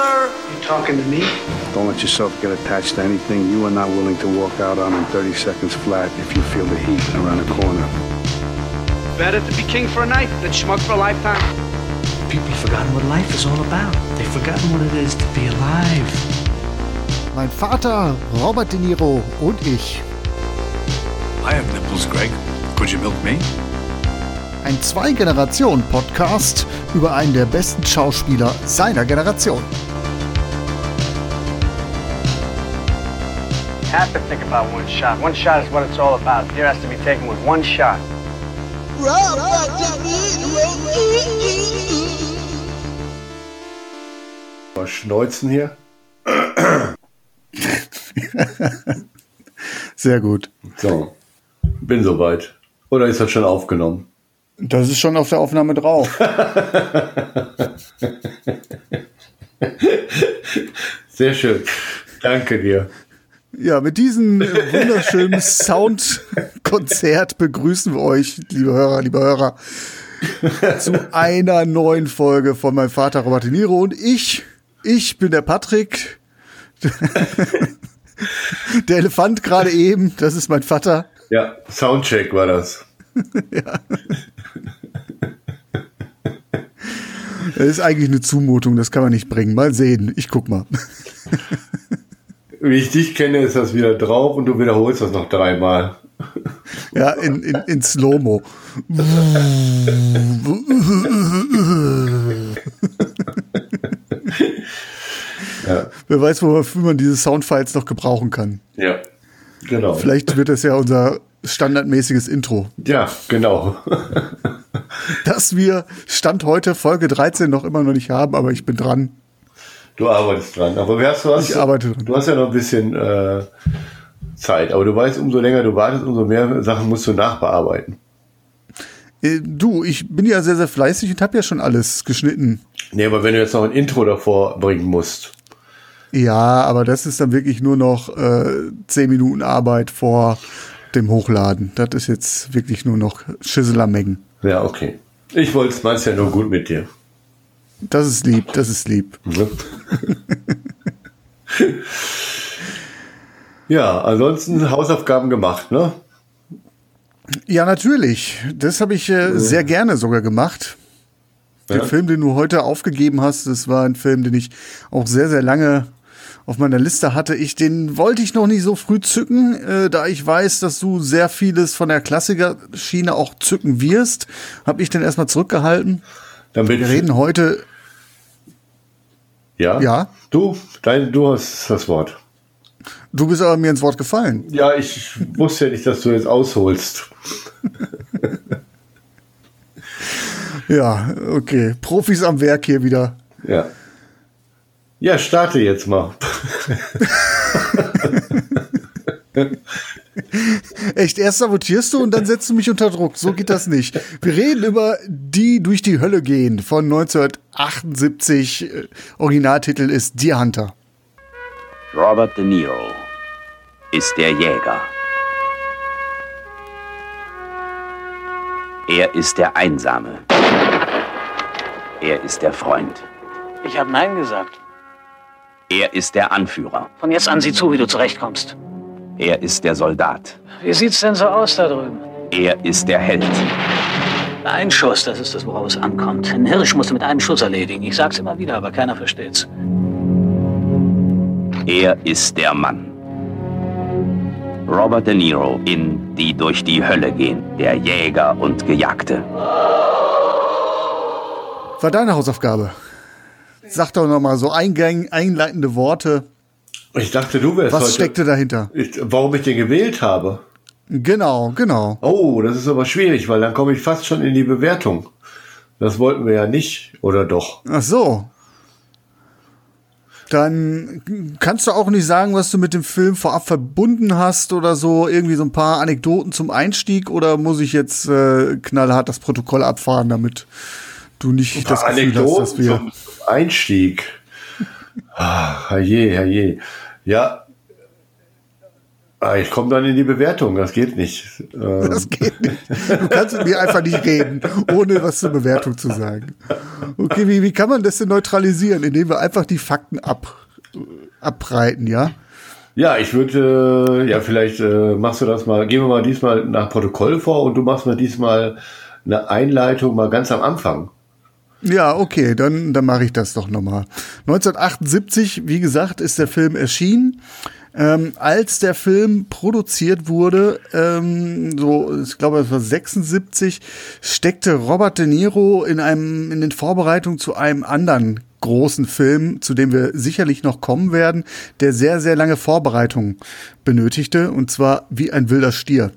sir. You talking to me? Don't let yourself get attached to anything you are not willing to walk out on in 30 seconds flat if you feel the heat around the corner. Better to be king for a night than schmuck for a lifetime. People have forgotten what life is all about. They've forgotten what it is to be alive. Mein Vater, Robert De Niro und ich. I have nipples, Greg. Could you milk me? Ein Zwei-Generationen-Podcast über einen der besten Schauspieler seiner Generation. Have to think about one shot. One shot is what it's all about. Here has to be taken with one shot. Mal schneuzen hier. Sehr gut. So, bin soweit. Oder ist das schon aufgenommen? Das ist schon auf der Aufnahme drauf. Sehr schön. Danke dir. Ja, mit diesem wunderschönen Soundkonzert begrüßen wir euch, liebe Hörer, liebe Hörer, zu einer neuen Folge von meinem Vater Robert De Niro und ich. Ich bin der Patrick. Der Elefant gerade eben, das ist mein Vater. Ja, Soundcheck war das. Das ist eigentlich eine Zumutung, das kann man nicht bringen. Mal sehen, ich guck mal. Wie ich dich kenne, ist das wieder drauf und du wiederholst das noch dreimal. Ja, in, in, in Slow-Mo. Ja, Wer weiß, wofür man diese Soundfiles noch gebrauchen kann. ja genau. Vielleicht wird das ja unser standardmäßiges Intro. Ja, genau. Das wir Stand heute Folge 13 noch immer noch nicht haben, aber ich bin dran. Du arbeitest dran. Aber du hast, du hast, Ich arbeite dran. du hast ja noch ein bisschen äh, Zeit. Aber du weißt, umso länger du wartest, umso mehr Sachen musst du nachbearbeiten. Äh, Du, ich bin ja sehr, sehr fleißig und habe ja schon alles geschnitten. Nee, aber wenn du jetzt noch ein Intro davor bringen musst. Ja, aber das ist dann wirklich nur noch äh, 10 Minuten Arbeit vor dem Hochladen. Das ist jetzt wirklich nur noch Schisselermengen. Ja, okay. Ich wollte es meinst ja nur gut mit dir. Das ist lieb, das ist lieb. Ne? ja, ansonsten Hausaufgaben gemacht, ne? Ja, natürlich. Das habe ich äh, sehr gerne sogar gemacht. Ja. Film, den du heute aufgegeben hast, das war ein Film, den ich auch sehr, sehr lange auf meiner Liste hatte. Ich, den wollte ich noch nicht so früh zücken, äh, da ich weiß, dass du sehr vieles von der Klassikerschiene auch zücken wirst, habe ich den erstmal zurückgehalten. Damit Wir reden heute, Ja. Ja. Du, dein, du hast das Wort. du bist aber mir ins Wort gefallen. Ja, ich wusste ja nicht, dass du jetzt ausholst. Ja, okay. Profis am Werk hier wieder. Ja. Ja, starte jetzt mal. Echt, erst sabotierst du und dann setzt du mich unter Druck. So geht das nicht. Wir reden über Die durch die Hölle gehen von 1978. Äh, Originaltitel ist Deer Hunter. Robert De Niro ist der Jäger. Er ist der Einsame. Er ist der Freund. Ich habe Nein gesagt. Er ist der Anführer. Von jetzt an sieh zu, wie du zurechtkommst. Er ist der Soldat. Wie sieht's denn so aus da drüben? Er ist der Held. Ein Schuss, das ist das, worauf es ankommt. Ein Hirsch musst du mit einem Schuss erledigen. Ich sag's immer wieder, aber keiner versteht's. Er ist der Mann. Robert De Niro in Die durch die Hölle gehen. Der Jäger und Gejagte. War deine Hausaufgabe. Sag doch noch mal so eingang, einleitende Worte. Ich dachte, du wärst Was heute. steckte dahinter? Ich, warum ich den gewählt habe. Genau, genau. Oh, das ist aber schwierig, weil dann komme ich fast schon in die Bewertung. Das wollten wir ja nicht, oder doch? Ach so. Dann kannst du auch nicht sagen, was du mit dem Film vorab verbunden hast oder so. Irgendwie so ein paar Anekdoten zum Einstieg oder muss ich jetzt äh, knallhart das Protokoll abfahren, damit du nicht das Gefühl hast, dass wir. zum Einstieg. Ah, herrje, herrje. Ja, Ah, ich komme dann in die Bewertung, das geht nicht. Ähm. Das geht nicht. Du kannst mit mir einfach nicht reden, ohne was zur Bewertung zu sagen. Okay, wie, wie kann man das denn neutralisieren, indem wir einfach die Fakten ab, abreiten, ja? Ja, ich würde, äh, ja, vielleicht äh, machst du das mal, gehen wir mal diesmal nach Protokoll vor und du machst mal diesmal eine Einleitung mal ganz am Anfang. Ja, okay, dann, dann mache ich das doch nochmal. 1978, wie gesagt, ist der Film erschienen. Ähm, als der Film produziert wurde, ähm, so, ich glaube, es war 76, steckte Robert De Niro in einem, in den Vorbereitungen zu einem anderen großen Film, zu dem wir sicherlich noch kommen werden, der sehr, sehr lange Vorbereitung benötigte, und zwar wie ein wilder Stier.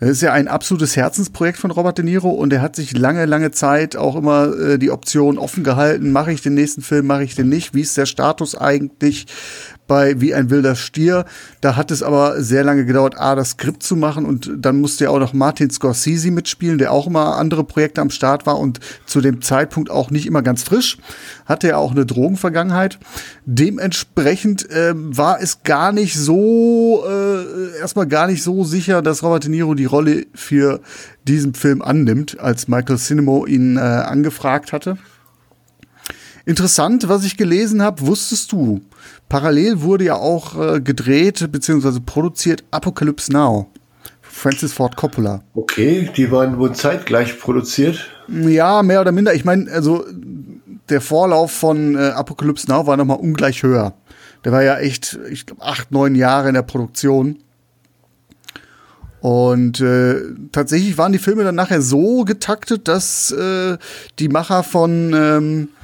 Das ist ja ein absolutes Herzensprojekt von Robert De Niro und er hat sich lange, lange Zeit auch immer äh, die Option offen gehalten, mache ich den nächsten Film, mache ich den nicht, wie ist der Status eigentlich, bei Wie ein wilder Stier. Da hat es aber sehr lange gedauert, A, das Skript zu machen und dann musste ja auch noch Martin Scorsese mitspielen, der auch immer andere Projekte am Start war und zu dem Zeitpunkt auch nicht immer ganz frisch. Hatte ja auch eine Drogenvergangenheit. Dementsprechend äh, war es gar nicht so, äh, erstmal gar nicht so sicher, dass Robert De Niro die Rolle für diesen Film annimmt, als Michael Cinemo ihn äh, angefragt hatte. Interessant, was ich gelesen habe, wusstest du, parallel wurde ja auch äh, gedreht bzw. produziert Apocalypse Now. Francis Ford Coppola. Okay, die waren wohl zeitgleich produziert. Ja, mehr oder minder. Ich meine, also der Vorlauf von äh, Apocalypse Now war nochmal ungleich höher. Der war ja echt, ich glaube, acht, neun Jahre in der Produktion. Und äh, tatsächlich waren die Filme dann nachher so getaktet, dass äh, die Macher von ähm, äh,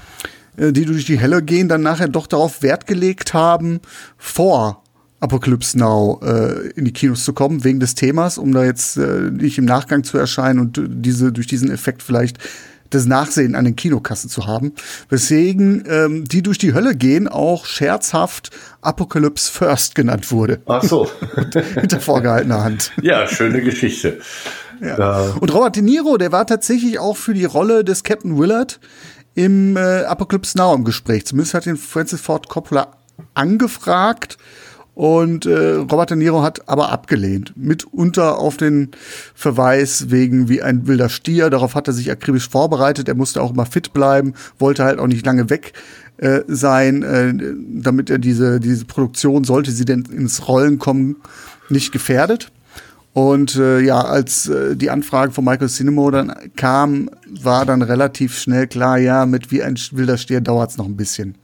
die durch die Helle gehen, dann nachher doch darauf Wert gelegt haben, vor Apocalypse Now äh, in die Kinos zu kommen, wegen des Themas, um da jetzt äh, nicht im Nachgang zu erscheinen und diese durch diesen Effekt vielleicht das Nachsehen an den Kinokassen zu haben. Weswegen ähm, die durch die Hölle gehen auch scherzhaft Apocalypse First genannt wurde. Ach so. Hinter vorgehaltener Hand. Ja, schöne Geschichte. Ja. Und Robert De Niro, der war tatsächlich auch für die Rolle des Captain Willard im äh, Apocalypse Now im Gespräch. Zumindest hat ihn Francis Ford Coppola angefragt und äh, Robert De Niro hat aber abgelehnt. Mitunter auf den Verweis wegen wie ein wilder Stier. Darauf hat er sich akribisch vorbereitet. Er musste auch immer fit bleiben, wollte halt auch nicht lange weg äh, sein, äh, damit er diese, diese Produktion, sollte sie denn ins Rollen kommen, nicht gefährdet. Und äh, ja, als äh, die Anfrage von Michael Cinemo dann kam, war dann relativ schnell klar, ja, mit wie ein wilder Stier dauert es noch ein bisschen.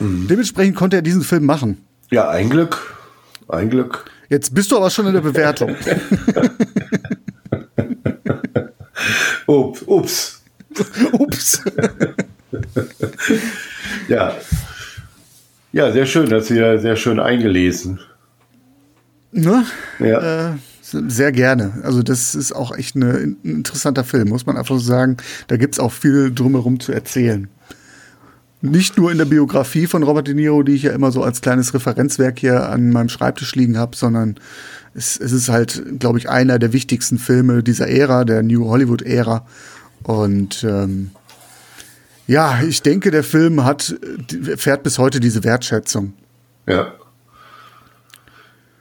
Mhm. Dementsprechend konnte er diesen Film machen. Ja, ein Glück. Ein Glück. Jetzt bist du aber schon in der Bewertung. ups. Ups. ups. ja. Ja, sehr schön, das wieder sehr schön eingelesen. Ne? Ja. Äh sehr gerne. Also das ist auch echt eine, ein interessanter Film, muss man einfach so sagen. Da gibt es auch viel drumherum zu erzählen. Nicht nur in der Biografie von Robert De Niro, die ich ja immer so als kleines Referenzwerk hier an meinem Schreibtisch liegen habe, sondern es, es ist halt, glaube ich, einer der wichtigsten Filme dieser Ära, der New Hollywood-Ära. Und ähm, ja, ich denke, der Film hat, fährt bis heute diese Wertschätzung. Ja.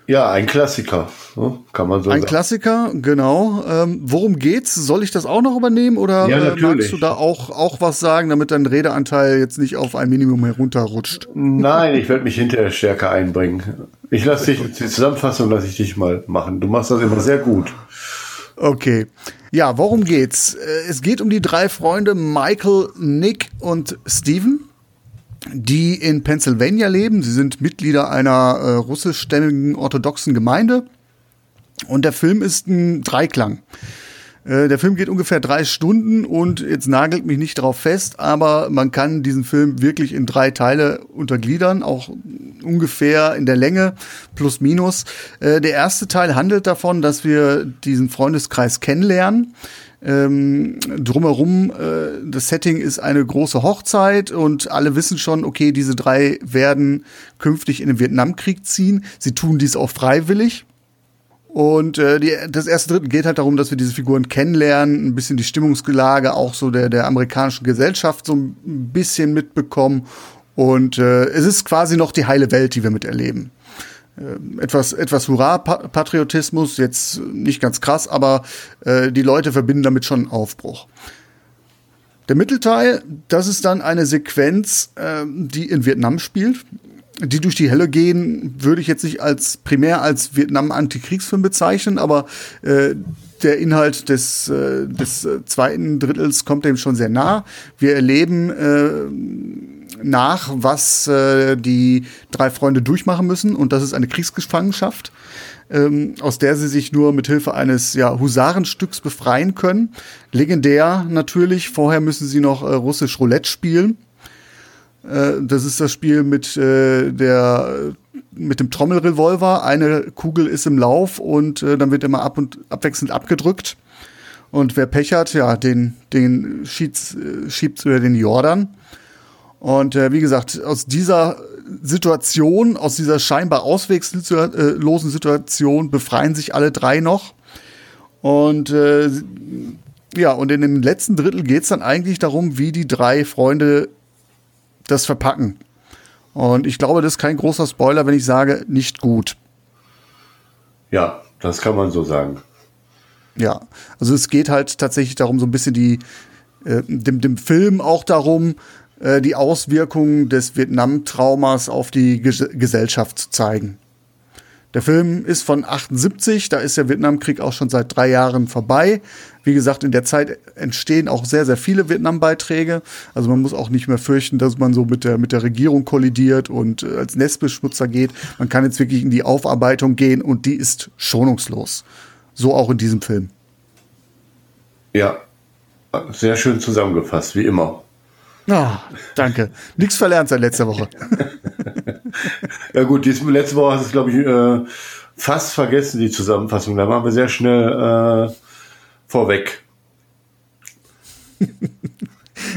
Ja, ein Klassiker, ne? kann man so ein sagen. Ein Klassiker, genau. Ähm, worum geht's? Soll ich das auch noch übernehmen oder ja, äh, magst du da auch, auch was sagen, damit dein Redeanteil jetzt nicht auf ein Minimum herunterrutscht? Nein, ich werde mich hinterher stärker einbringen. Ich lasse dich, die Zusammenfassung lasse ich dich mal machen. Du machst das immer sehr gut. Okay. Ja, worum geht's? Äh, es geht um die drei Freunde Michael, Nick und Steven die in Pennsylvania leben. Sie sind Mitglieder einer äh, russischstämmigen orthodoxen Gemeinde. Und der Film ist ein Dreiklang. Äh, der Film geht ungefähr drei Stunden und jetzt nagelt mich nicht darauf fest, aber man kann diesen Film wirklich in drei Teile untergliedern, auch ungefähr in der Länge, plus minus. Äh, der erste Teil handelt davon, dass wir diesen Freundeskreis kennenlernen. Ähm, drumherum, äh, das Setting ist eine große Hochzeit und alle wissen schon, okay, diese drei werden künftig in den Vietnamkrieg ziehen. Sie tun dies auch freiwillig. Und äh, die, das erste Drittel geht halt darum, dass wir diese Figuren kennenlernen, ein bisschen die Stimmungsgelage auch so der, der amerikanischen Gesellschaft so ein bisschen mitbekommen. Und äh, es ist quasi noch die heile Welt, die wir miterleben. Äh, etwas, etwas Hurra-Patriotismus, jetzt nicht ganz krass, aber äh, die Leute verbinden damit schon einen Aufbruch. Der Mittelteil, das ist dann eine Sequenz, äh, die in Vietnam spielt. Die durch die Hölle gehen, würde ich jetzt nicht als primär als Vietnam-Antikriegsfilm bezeichnen, aber äh, der Inhalt des, äh, des äh, zweiten Drittels kommt dem schon sehr nah. Wir erleben äh, nach, was äh, die drei Freunde durchmachen müssen, und das ist eine Kriegsgefangenschaft, ähm, aus der sie sich nur mit Hilfe eines ja, Husarenstücks befreien können. Legendär natürlich. Vorher müssen sie noch äh, russisch Roulette spielen. Äh, das ist das Spiel mit äh, der mit dem Trommelrevolver. Eine Kugel ist im Lauf und äh, dann wird immer ab und abwechselnd abgedrückt. Und wer Pech hat, ja, den, den schiebt, äh, schiebt über den Jordan. Und äh, wie gesagt, aus dieser Situation, aus dieser scheinbar auswegslosen Situation befreien sich alle drei noch. Und äh, ja, und in dem letzten Drittel geht es dann eigentlich darum, wie die drei Freunde das verpacken. Und ich glaube, das ist kein großer Spoiler, wenn ich sage, nicht gut. Ja, das kann man so sagen. Ja, also es geht halt tatsächlich darum, so ein bisschen die, äh, dem, dem Film auch darum, äh, die Auswirkungen des Vietnam-Traumas auf die Ges Gesellschaft zu zeigen. Der Film ist von 78, da ist der Vietnamkrieg auch schon seit drei Jahren vorbei. Wie gesagt, in der Zeit entstehen auch sehr, sehr viele Vietnam-Beiträge. Also man muss auch nicht mehr fürchten, dass man so mit der, mit der Regierung kollidiert und äh, als Nestbeschmutzer geht. Man kann jetzt wirklich in die Aufarbeitung gehen und die ist schonungslos. So auch in diesem Film. Ja, sehr schön zusammengefasst, wie immer. Ah, danke. Nichts verlernt seit letzter Woche. ja gut, die letzte Woche hast du, glaube ich, äh, fast vergessen, die Zusammenfassung. Da waren wir sehr schnell äh, vorweg.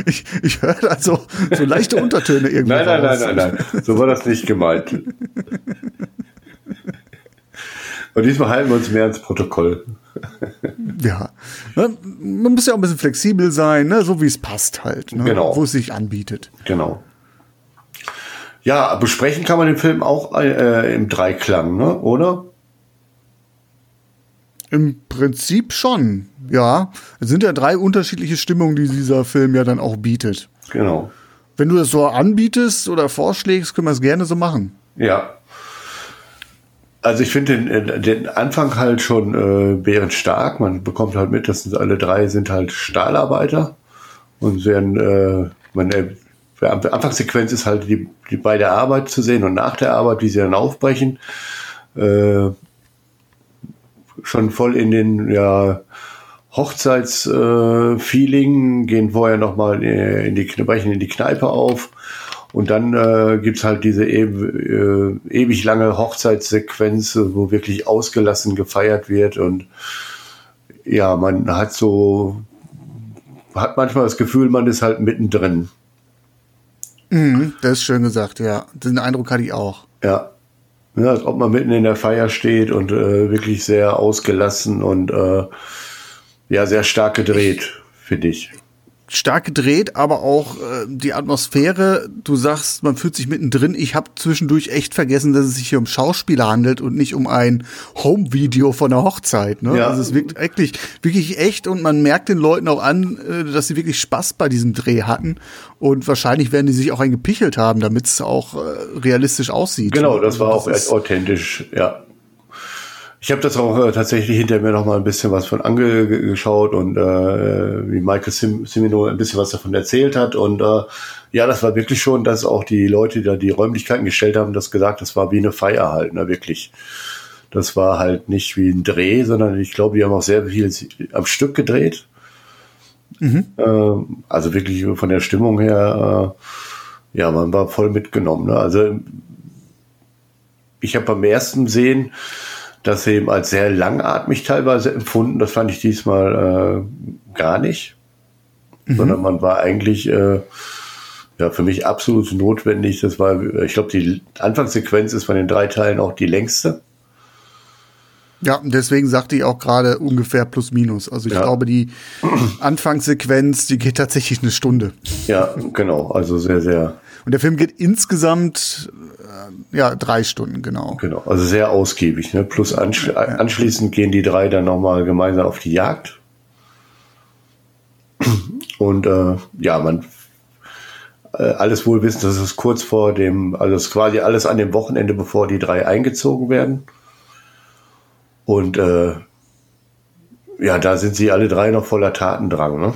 Ich, ich höre also so leichte Untertöne irgendwo. Nein, nein, nein, nein, nein. So war das nicht gemeint. Und diesmal halten wir uns mehr ins Protokoll. Ja. Ne, man muss ja auch ein bisschen flexibel sein, ne? so wie es passt halt. Ne? Genau. Wo es sich anbietet. Genau. Ja, besprechen kann man den Film auch äh, im Dreiklang, ne? oder? Im Prinzip schon, ja. Es sind ja drei unterschiedliche Stimmungen, die dieser Film ja dann auch bietet. Genau. Wenn du das so anbietest oder vorschlägst, können wir es gerne so machen. Ja. Also ich finde den, äh, den Anfang halt schon äh, bärenstark. Man bekommt halt mit, dass alle drei sind halt Stahlarbeiter und werden, äh, man, äh, Anfangssequenz ist halt die, die bei der Arbeit zu sehen und nach der Arbeit, wie sie dann aufbrechen. Äh, schon voll in den ja, Hochzeitsfeeling, äh, gehen vorher nochmal äh, in die, brechen in die Kneipe auf und dann äh, gibt halt diese e äh, ewig lange Hochzeitssequenz, wo wirklich ausgelassen gefeiert wird. Und ja, man hat so, hat manchmal das Gefühl, man ist halt mittendrin. Mhm, das ist schön gesagt, ja. Den Eindruck hatte ich auch. Ja. ja als ob man mitten in der Feier steht und äh, wirklich sehr ausgelassen und äh, ja, sehr stark gedreht, finde ich stark gedreht, aber auch äh, die Atmosphäre. Du sagst, man fühlt sich mittendrin. Ich habe zwischendurch echt vergessen, dass es sich hier um Schauspieler handelt und nicht um ein Home-Video von einer Hochzeit. Ne? Ja. Also es wirkt wirklich, wirklich echt und man merkt den Leuten auch an, äh, dass sie wirklich Spaß bei diesem Dreh hatten. Und wahrscheinlich werden die sich auch eingepichelt haben, damit es auch äh, realistisch aussieht. Genau, das war also das auch authentisch, ja. Ich habe das auch äh, tatsächlich hinter mir noch mal ein bisschen was von angeschaut und äh, wie Michael Sim Simino ein bisschen was davon erzählt hat und äh, ja, das war wirklich schon, dass auch die Leute, die da die Räumlichkeiten gestellt haben, das gesagt, das war wie eine Feier halt, ne, wirklich. Das war halt nicht wie ein Dreh, sondern ich glaube, die haben auch sehr viel am Stück gedreht. Mhm. Äh, also wirklich von der Stimmung her, äh, ja, man war voll mitgenommen. Ne? Also ich habe beim ersten Sehen das eben als sehr langatmig teilweise empfunden. Das fand ich diesmal äh, gar nicht. Mhm. Sondern man war eigentlich äh, ja für mich absolut notwendig. Das war, ich glaube, die Anfangssequenz ist von den drei Teilen auch die längste. Ja, deswegen sagte ich auch gerade ungefähr plus minus. Also ich ja. glaube, die Anfangssequenz, die geht tatsächlich eine Stunde. Ja, genau. Also sehr, sehr Und der Film geht insgesamt äh, ja drei Stunden, genau. Genau, also sehr ausgiebig. Ne? Plus anschli ja. anschließend gehen die drei dann nochmal gemeinsam auf die Jagd. Und äh, ja, man äh, alles wohl wissen, das ist kurz vor dem, also es ist quasi alles an dem Wochenende, bevor die drei eingezogen werden. Und äh, ja, da sind sie alle drei noch voller Tatendrang. Ne?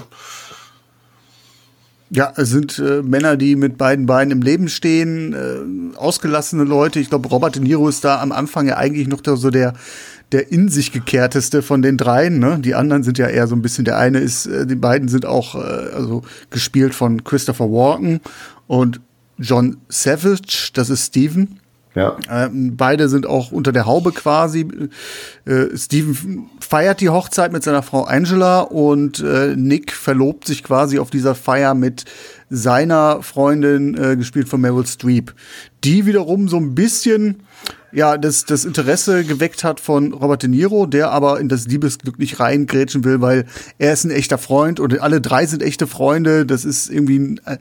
Ja, es sind äh, Männer, die mit beiden Beinen im Leben stehen, äh, ausgelassene Leute. Ich glaube, Robert De Niro ist da am Anfang ja eigentlich noch so der der in sich gekehrteste von den dreien. Ne? Die anderen sind ja eher so ein bisschen. Der eine ist, äh, die beiden sind auch äh, also gespielt von Christopher Walken und John Savage. Das ist Steven. Ja. Ähm, beide sind auch unter der Haube quasi. Äh, Steven feiert die Hochzeit mit seiner Frau Angela und äh, Nick verlobt sich quasi auf dieser Feier mit seiner Freundin, äh, gespielt von Meryl Streep. Die wiederum so ein bisschen ja, das, das Interesse geweckt hat von Robert De Niro, der aber in das Liebesglück nicht reingrätschen will, weil er ist ein echter Freund und alle drei sind echte Freunde. Das ist irgendwie, äh,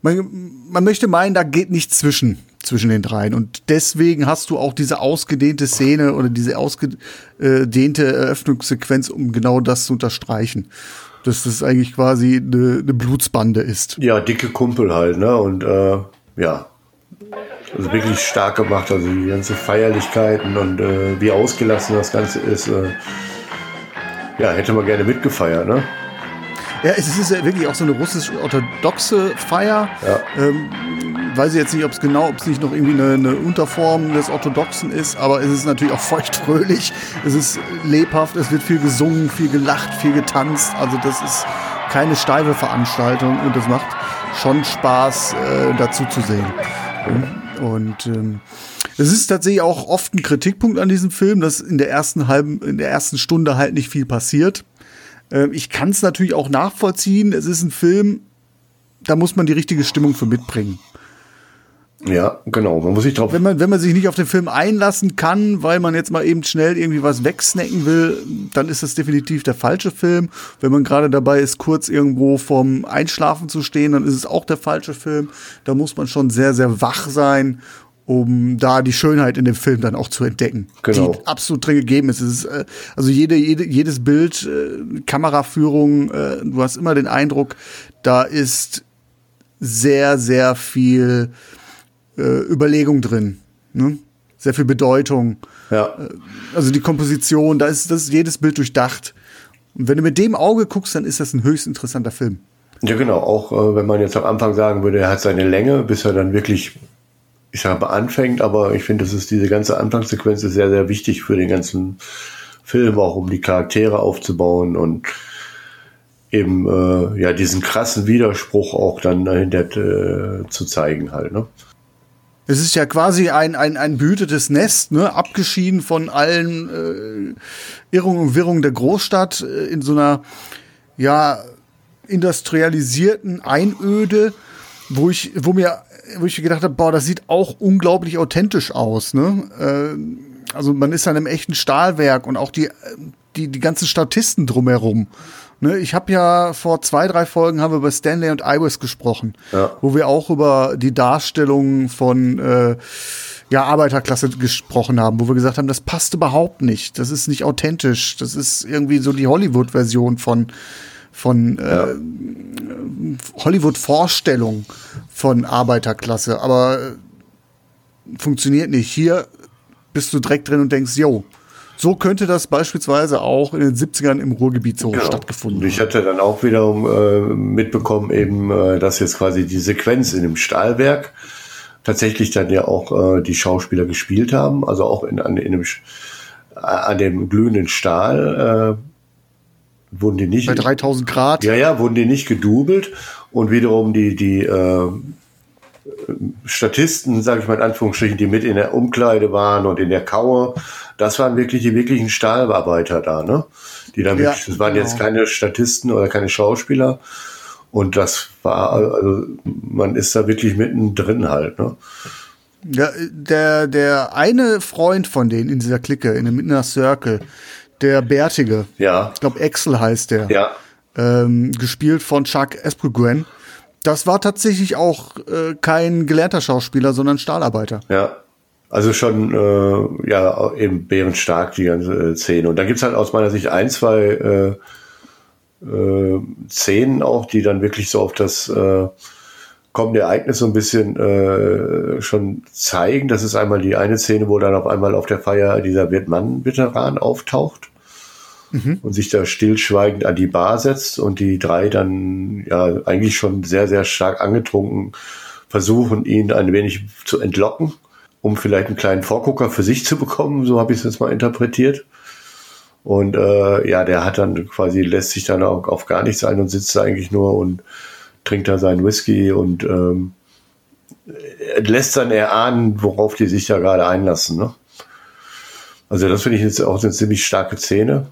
man, man möchte meinen, da geht nichts zwischen zwischen den dreien. Und deswegen hast du auch diese ausgedehnte Szene oder diese ausgedehnte Eröffnungssequenz, um genau das zu unterstreichen. Dass das eigentlich quasi eine, eine Blutsbande ist. Ja, dicke Kumpel halt, ne? Und äh, ja, also wirklich stark gemacht. Also die ganze Feierlichkeiten und äh, wie ausgelassen das Ganze ist. Äh, ja, hätte man gerne mitgefeiert, ne? Ja, es ist ja wirklich auch so eine russisch-orthodoxe Feier. Ja. Ähm, weiß ich jetzt nicht, ob es genau, ob es nicht noch irgendwie eine, eine, Unterform des Orthodoxen ist, aber es ist natürlich auch feuchtfröhlich. Es ist lebhaft, es wird viel gesungen, viel gelacht, viel getanzt. Also das ist keine steife Veranstaltung und es macht schon Spaß, äh, dazu zu sehen. Und ähm, es ist tatsächlich auch oft ein Kritikpunkt an diesem Film, dass in der ersten halben, in der ersten Stunde halt nicht viel passiert. Ähm, ich kann es natürlich auch nachvollziehen. Es ist ein Film, da muss man die richtige Stimmung für mitbringen. Ja, genau. Man muss sich drauf. Wenn man, wenn man sich nicht auf den Film einlassen kann, weil man jetzt mal eben schnell irgendwie was wegsnacken will, dann ist das definitiv der falsche Film. Wenn man gerade dabei ist, kurz irgendwo vorm Einschlafen zu stehen, dann ist es auch der falsche Film. Da muss man schon sehr, sehr wach sein, um da die Schönheit in dem Film dann auch zu entdecken. Genau. Die absolut drin gegeben ist. Es ist äh, also jede, jede, jedes Bild, äh, Kameraführung, äh, du hast immer den Eindruck, da ist sehr, sehr viel äh, Überlegung drin. Ne? Sehr viel Bedeutung. Ja. Äh, also die Komposition, da ist, das ist jedes Bild durchdacht. Und wenn du mit dem Auge guckst, dann ist das ein höchst interessanter Film. Ja, genau. Auch wenn man jetzt am Anfang sagen würde, er hat seine Länge, bis er dann wirklich, ich sage mal, anfängt. Aber ich finde, das ist diese ganze Anfangssequenz ist sehr, sehr wichtig für den ganzen Film, auch um die Charaktere aufzubauen und eben äh, ja diesen krassen Widerspruch auch dann dahinter äh, zu zeigen halt. Ne? Es ist ja quasi ein, ein, ein behütetes Nest, ne? abgeschieden von allen äh, Irrungen und Wirrungen der Großstadt äh, in so einer ja industrialisierten Einöde, wo ich, wo mir, wo ich gedacht habe, boah, das sieht auch unglaublich authentisch aus. Ne? Äh, also man ist an einem echten Stahlwerk und auch die, die, die ganzen Statisten drumherum. Ne, ich habe ja vor zwei, drei Folgen haben wir über Stanley und Iris gesprochen, ja. wo wir auch über die Darstellung von äh, ja, Arbeiterklasse gesprochen haben, wo wir gesagt haben, das passt überhaupt nicht. Das ist nicht authentisch. Das ist irgendwie so die Hollywood-Version von von ja. äh, Hollywood-Vorstellung von Arbeiterklasse. Aber äh, funktioniert nicht. Hier bist du direkt drin und denkst, yo, so könnte das beispielsweise auch in den 70ern im Ruhrgebiet so genau. stattgefunden haben. Ich hatte dann auch wiederum äh, mitbekommen, eben, äh, dass jetzt quasi die Sequenz in dem Stahlwerk tatsächlich dann ja auch äh, die Schauspieler gespielt haben, also auch in, an, in dem, an dem glühenden Stahl äh, wurden die nicht. Bei 3000 Grad. Ja, ja, wurden die nicht gedubelt und wiederum die, die äh, Statisten, sage ich mal in Anführungsstrichen, die mit in der Umkleide waren und in der Kaue, das waren wirklich die wirklichen Stahlarbeiter da, ne? Die dann Ja, das waren genau. jetzt keine Statisten oder keine Schauspieler. Und das war, also man ist da wirklich mittendrin halt, ne? Ja, der, der eine Freund von denen in dieser Clique, in dem Inner Circle, der Bärtige, Ja, ich glaube Axel heißt der, ja, ähm, gespielt von Chuck Espelgren, Das war tatsächlich auch äh, kein gelernter Schauspieler, sondern Stahlarbeiter. Ja. Also schon, äh, ja, eben bärenstark die ganze äh, Szene. Und dann gibt's halt aus meiner Sicht ein, zwei äh, äh, Szenen auch, die dann wirklich so auf das äh, kommende Ereignis so ein bisschen äh, schon zeigen. Das ist einmal die eine Szene, wo dann auf einmal auf der Feier dieser Vietnam-Veteran auftaucht mhm. und sich da stillschweigend an die Bar setzt und die drei dann ja eigentlich schon sehr, sehr stark angetrunken versuchen, ihn ein wenig zu entlocken um vielleicht einen kleinen Vorgucker für sich zu bekommen, so habe ich es jetzt mal interpretiert. Und äh, ja, der hat dann quasi, lässt sich dann auch auf gar nichts ein und sitzt da eigentlich nur und trinkt da seinen Whisky und ähm, lässt dann erahnen, worauf die sich da gerade einlassen. Ne? Also das finde ich jetzt auch eine ziemlich starke Szene.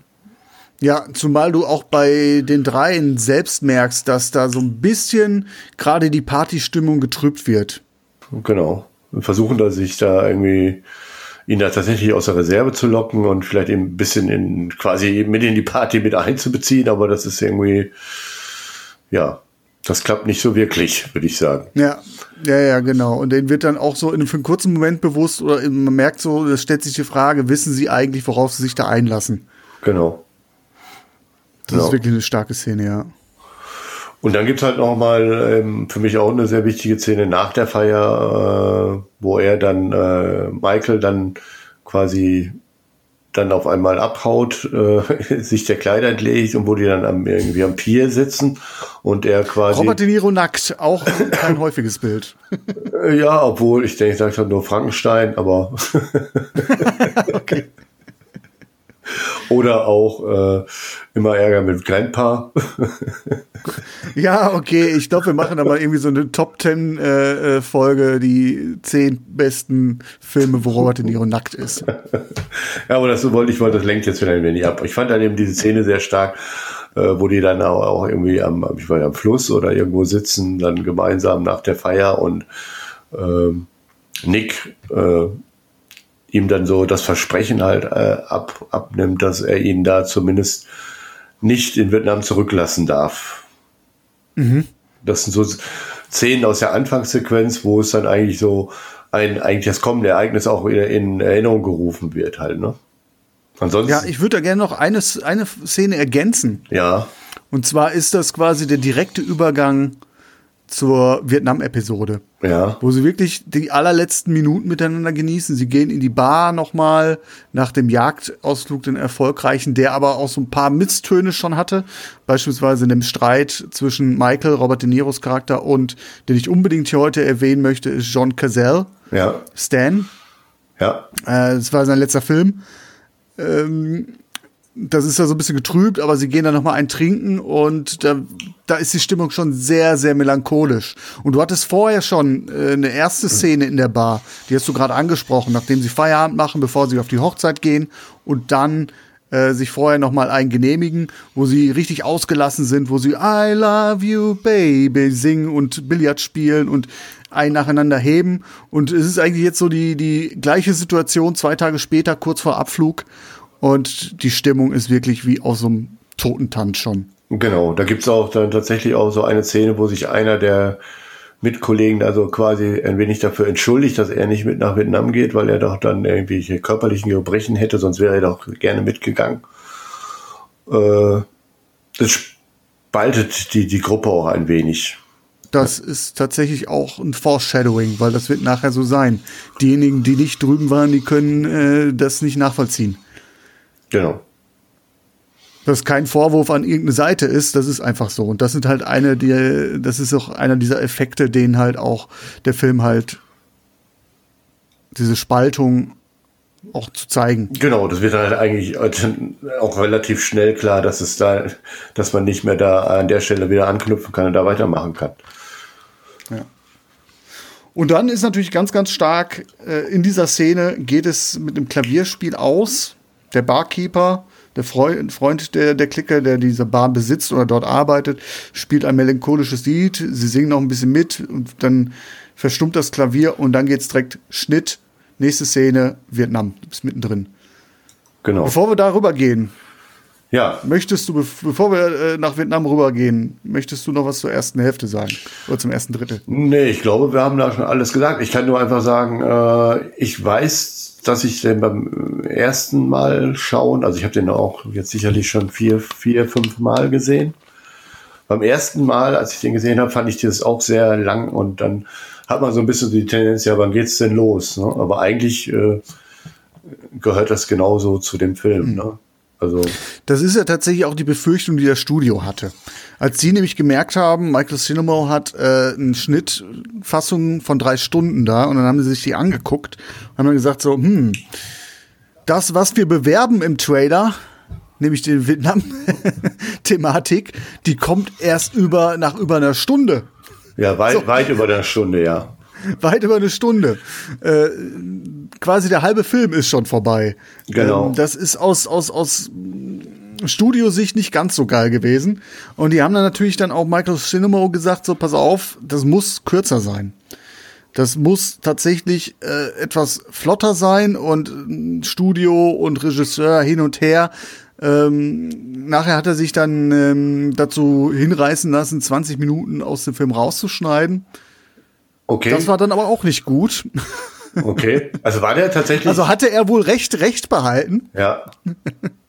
Ja, zumal du auch bei den dreien selbst merkst, dass da so ein bisschen gerade die Partystimmung getrübt wird. Genau versuchen da sich da irgendwie ihn da tatsächlich aus der Reserve zu locken und vielleicht eben ein bisschen in quasi mit in die Party mit einzubeziehen, aber das ist irgendwie, ja, das klappt nicht so wirklich, würde ich sagen. Ja, ja, ja, genau. Und denen wird dann auch so in, für einen kurzen Moment bewusst oder man merkt so, es stellt sich die Frage, wissen sie eigentlich, worauf sie sich da einlassen? Genau. Das genau. ist wirklich eine starke Szene, ja. Und dann gibt's halt noch mal ähm, für mich auch eine sehr wichtige Szene nach der Feier, äh, wo er dann äh, Michael dann quasi dann auf einmal abhaut, äh, sich der Kleider entlegt und wo die dann am, irgendwie am Pier sitzen und er quasi. Robert De Niro nackt, auch kein häufiges Bild. ja, obwohl ich denke, ich sage nur Frankenstein, aber. okay. Oder auch äh, immer Ärger mit Grandpa. ja, okay, ich glaube, wir machen aber irgendwie so eine Top Ten äh, äh, Folge, die zehn besten Filme, wo Robert De Niro nackt ist. ja, aber das wollte ich wollte, das lenkt jetzt wieder ein wenig ab. Ich fand dann eben diese Szene sehr stark, äh, wo die dann auch, auch irgendwie am, ich ja am Fluss oder irgendwo sitzen, dann gemeinsam nach der Feier und ähm, Nick äh, ihm dann so das Versprechen halt äh, ab, abnimmt, dass er ihn da zumindest nicht in Vietnam zurücklassen darf. Mhm. Das sind so Szenen aus der Anfangssequenz, wo es dann eigentlich so ein, eigentlich das kommende Ereignis auch wieder in Erinnerung gerufen wird halt, ne? Ansonsten. Ja, ich würde da gerne noch eine, eine Szene ergänzen. Ja. Und zwar ist das quasi der direkte Übergang zur Vietnam-Episode. Ja. Wo sie wirklich die allerletzten Minuten miteinander genießen. Sie gehen in die Bar nochmal nach dem Jagdausflug, den erfolgreichen, der aber auch so ein paar Misstöne schon hatte. Beispielsweise in dem Streit zwischen Michael, Robert De Niros Charakter und, den ich unbedingt hier heute erwähnen möchte, ist John Cazell. Ja. Stan. Ja. Äh, das war sein letzter Film. Ähm, das ist ja so ein bisschen getrübt, aber sie gehen dann noch mal ein trinken und da, da ist die Stimmung schon sehr, sehr melancholisch. Und du hattest vorher schon äh, eine erste Szene in der Bar, die hast du gerade angesprochen, nachdem sie Feierabend machen, bevor sie auf die Hochzeit gehen und dann äh, sich vorher noch mal ein genehmigen, wo sie richtig ausgelassen sind, wo sie I love you baby singen und Billard spielen und ein nacheinander heben und es ist eigentlich jetzt so die die gleiche Situation zwei Tage später kurz vor Abflug und die Stimmung ist wirklich wie aus so einem Totentanz schon. Genau, da gibt's auch dann tatsächlich auch so eine Szene, wo sich einer der Mitkollegen also quasi ein wenig dafür entschuldigt, dass er nicht mit nach Vietnam geht, weil er doch dann irgendwelche körperlichen Gebrechen hätte, sonst wäre er doch gerne mitgegangen. Äh, das spaltet die, die Gruppe auch ein wenig. Das ist tatsächlich auch ein Foreshadowing, weil das wird nachher so sein. Diejenigen, die nicht drüben waren, die können äh, das nicht nachvollziehen. Genau. Dass kein Vorwurf an irgendeine Seite ist, das ist einfach so. Und das sind halt eine, die, das ist auch einer dieser Effekte, denen halt auch der Film halt diese Spaltung auch zu zeigen. Genau, das wird halt eigentlich auch relativ schnell klar, dass es da, dass man nicht mehr da an der Stelle wieder anknüpfen kann und da weitermachen kann. Ja. Und dann ist natürlich ganz, ganz stark äh, in dieser Szene geht es mit dem Klavierspiel aus der Barkeeper, der Freund, der, der Clique, der diese Bar besitzt oder dort arbeitet, spielt ein melancholisches Lied. Sie singen noch ein bisschen mit und dann verstummt das Klavier und dann geht's direkt Schnitt. Nächste Szene, Vietnam. Du bist mittendrin. Genau. Bevor wir darüber gehen, Ja. Möchtest du, bevor wir äh, nach Vietnam rübergehen, möchtest du noch was zur ersten Hälfte sagen? Oder zum ersten Drittel? Nee, ich glaube, wir haben da schon alles gesagt. Ich kann nur einfach sagen, äh, ich weiß, dass ich den beim ersten Mal schauen, also ich habe den auch jetzt sicherlich schon vier, vier, fünf Mal gesehen. Beim ersten Mal, als ich den gesehen habe, fand ich das auch sehr lang und dann hat man so ein bisschen die Tendenz, ja, wann geht's denn los? Ne? Aber eigentlich äh, gehört das genauso zu dem Film. Mhm. Ne? Also das ist ja tatsächlich auch die Befürchtung, die das Studio hatte. Als sie nämlich gemerkt haben, Michael Cinema hat äh, eine Schnittfassung von drei Stunden da und dann haben sie sich die angeguckt und haben dann gesagt so, hm, das, was wir bewerben im Trailer, nämlich die Vietnam-Thematik, die kommt erst über nach über einer Stunde. Ja, weit, so. weit über einer Stunde, ja. Weit über eine Stunde. Äh, quasi der halbe Film ist schon vorbei. Genau. Ähm, das ist aus, aus, aus Studiosicht nicht ganz so geil gewesen. Und die haben dann natürlich dann auch Michael Cinema gesagt, so pass auf, das muss kürzer sein. Das muss tatsächlich äh, etwas flotter sein und äh, Studio und Regisseur hin und her. Ähm, nachher hat er sich dann ähm, dazu hinreißen lassen, 20 Minuten aus dem Film rauszuschneiden. Okay. Das war dann aber auch nicht gut. Okay. Also war der tatsächlich. Also hatte er wohl recht, recht behalten. Ja.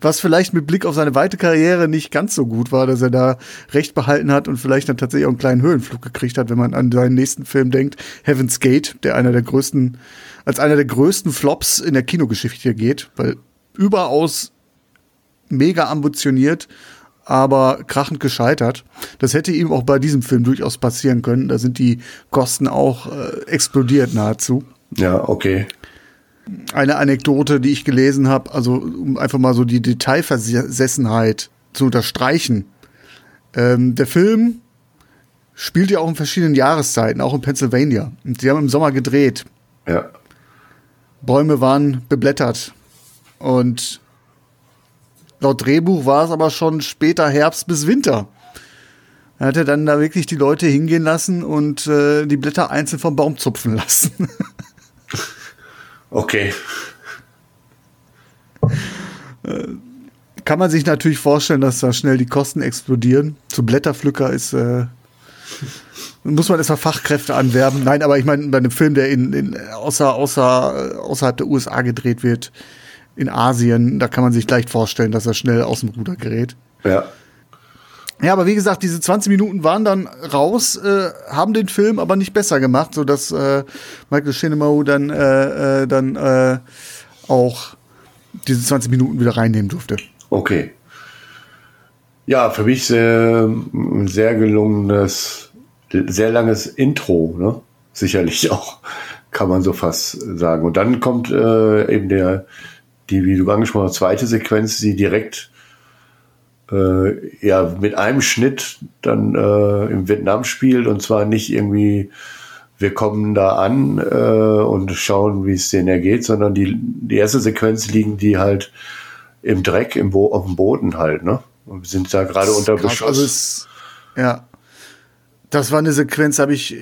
Was vielleicht mit Blick auf seine weite Karriere nicht ganz so gut war, dass er da recht behalten hat und vielleicht dann tatsächlich auch einen kleinen Höhenflug gekriegt hat, wenn man an seinen nächsten Film denkt, Heaven's Gate, der einer der größten, als einer der größten Flops in der Kinogeschichte geht, weil überaus mega ambitioniert aber krachend gescheitert. Das hätte ihm auch bei diesem Film durchaus passieren können. Da sind die Kosten auch äh, explodiert nahezu. Ja, okay. Eine Anekdote, die ich gelesen habe, also um einfach mal so die Detailversessenheit zu unterstreichen. Ähm, der Film spielt ja auch in verschiedenen Jahreszeiten, auch in Pennsylvania. Und sie haben im Sommer gedreht. Ja. Bäume waren beblättert. Und Laut Drehbuch war es aber schon später Herbst bis Winter. Er hatte dann da wirklich die Leute hingehen lassen und äh, die Blätter einzeln vom Baum zupfen lassen. okay. Kann man sich natürlich vorstellen, dass da schnell die Kosten explodieren. Zu Blätterpflücker ist äh, muss man erstmal Fachkräfte anwerben. Nein, aber ich meine, bei einem Film, der in, in außer, außer, außerhalb der USA gedreht wird, in Asien, da kann man sich leicht vorstellen, dass er schnell aus dem Ruder gerät. Ja. Ja, aber wie gesagt, diese 20 Minuten waren dann raus, äh, haben den Film aber nicht besser gemacht, so dass äh, Michael Shinemo dann äh, äh, dann äh, auch diese 20 Minuten wieder reinnehmen durfte. Okay. Ja, für mich sehr, sehr gelungenes, sehr langes Intro, ne? Sicherlich auch, kann man so fast sagen. Und dann kommt äh, eben der die, wie du angesprochen hast, zweite Sequenz, die direkt äh, ja mit einem Schnitt dann äh, im Vietnam spielt und zwar nicht irgendwie wir kommen da an äh, und schauen, wie es denen ergeht, sondern die, die erste Sequenz liegen die halt im Dreck im Bo auf dem Boden halt, ne? Und sind da gerade unter Beschuss. Also es, ja. Das war eine Sequenz, habe ich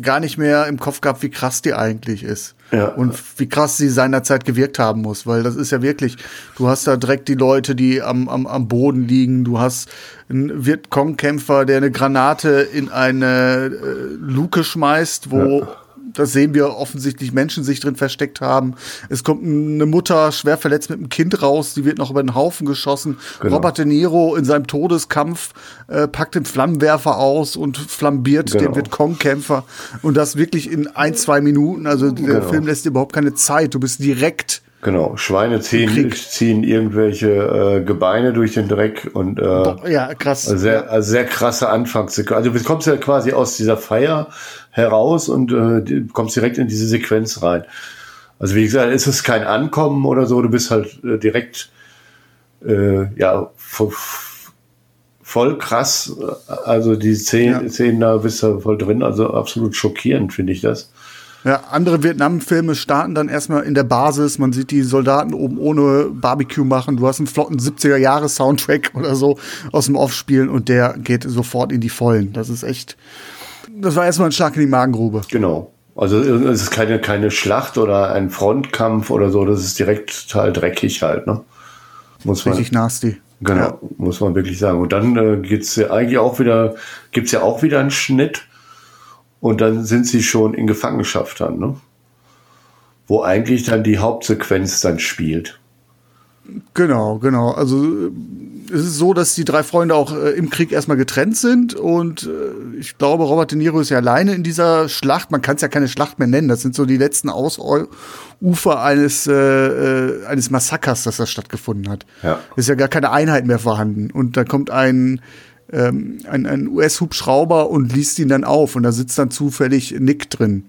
gar nicht mehr im Kopf gehabt, wie krass die eigentlich ist. Ja. Und wie krass sie seinerzeit gewirkt haben muss, weil das ist ja wirklich, du hast da direkt die Leute, die am, am, am Boden liegen, du hast einen Vietcong-Kämpfer, der eine Granate in eine äh, Luke schmeißt, wo ja das sehen wir offensichtlich Menschen sich drin versteckt haben. Es kommt eine Mutter schwer verletzt mit einem Kind raus, die wird noch über den Haufen geschossen. Genau. Robert De Niro in seinem Todeskampf äh, packt den Flammenwerfer aus und flambiert genau. den Vietcong-Kämpfer. Und das wirklich in ein, zwei Minuten. Also der genau. Film lässt dir überhaupt keine Zeit. Du bist direkt Genau, Schweine ziehen, ziehen irgendwelche äh, Gebeine durch den Dreck und äh, ja, krass. Also sehr, also sehr krasse Anfangssequenz. Also du kommst ja quasi aus dieser Feier heraus und äh, kommst direkt in diese Sequenz rein. Also wie gesagt, ist es kein Ankommen oder so, du bist halt äh, direkt äh, ja voll, voll krass. Also die Szenen, ja. Szenen da bist du voll drin, also absolut schockierend finde ich das. Ja, andere Vietnam-Filme starten dann erstmal in der Basis. Man sieht die Soldaten oben ohne Barbecue machen. Du hast einen flotten 70er-Jahres-Soundtrack oder so aus dem Off spielen und der geht sofort in die Vollen. Das ist echt, das war erstmal ein Schlag in die Magengrube. Genau. Also es ist keine, keine Schlacht oder ein Frontkampf oder so. Das ist direkt total dreckig halt, ne? Muss man. Richtig nasty. Genau, Ja. muss man wirklich sagen. Und dann äh, geht's ja eigentlich auch wieder, gibt's ja auch wieder einen Schnitt und dann sind sie schon in Gefangenschaft dann, ne? Wo eigentlich dann die Hauptsequenz dann spielt. Genau, genau. Also es ist so, dass die drei Freunde auch äh, im Krieg erstmal getrennt sind und äh, ich glaube, Robert De Niro ist ja alleine in dieser Schlacht. Man kann es ja keine Schlacht mehr nennen. Das sind so die letzten Ausufer eines, äh, äh, eines Massakers, das da stattgefunden hat. Ja. Ist ja gar keine Einheit mehr vorhanden. Und da kommt ein, ähm, ein, ein US-Hubschrauber und liest ihn dann auf und da sitzt dann zufällig Nick drin.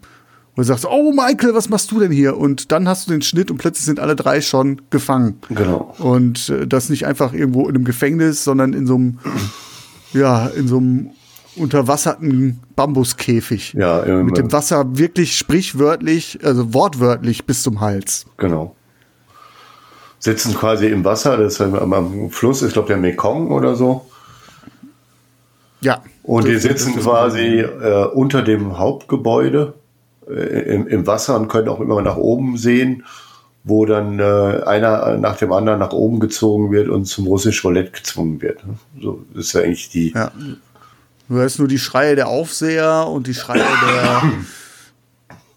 Und du sagst, oh Michael, was machst du denn hier? Und dann hast du den Schnitt und plötzlich sind alle drei schon gefangen. Genau. Und äh, das nicht einfach irgendwo in einem Gefängnis, sondern in so einem, ja, in so einem unterwasserten Bambuskäfig. Ja, im- Mit dem Wasser wirklich sprichwörtlich, also wortwörtlich bis zum Hals. Genau. Sitzen quasi im Wasser, das ist am, am Fluss, ich glaube der Mekong oder so. Ja. Und die sitzen quasi äh, unter dem Hauptgebäude äh, im, im Wasser und können auch immer nach oben sehen, wo dann äh, einer nach dem anderen nach oben gezogen wird und zum russisch Roulette gezwungen wird. So ist ja eigentlich die. Ja. Du hörst nur die Schreie der Aufseher und die Schreie der,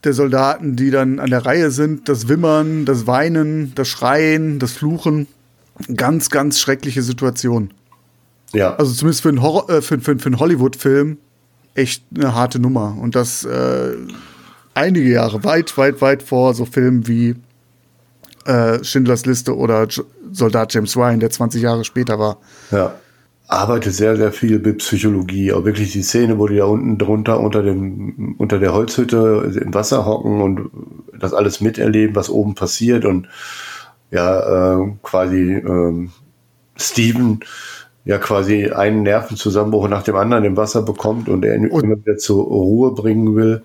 der Soldaten, die dann an der Reihe sind. Das Wimmern, das Weinen, das Schreien, das Fluchen. Ganz, ganz schreckliche Situation. Ja, Also zumindest für einen, Horror, äh, für, für, für einen Hollywood-Film echt eine harte Nummer. Und das äh, einige Jahre, weit, weit, weit vor so Filmen wie äh, Schindlers Liste oder J Soldat James Ryan, der 20 Jahre später war. ja. Arbeitet sehr, sehr viel mit Psychologie. Auch wirklich die Szene, wo die da unten drunter unter dem, unter der Holzhütte im Wasser hocken und das alles miterleben, was oben passiert und ja, äh, quasi ähm, Steven ja quasi einen Nervenzusammenbruch nach dem anderen im Wasser bekommt und er ihn Und- immer wieder zur Ruhe bringen will.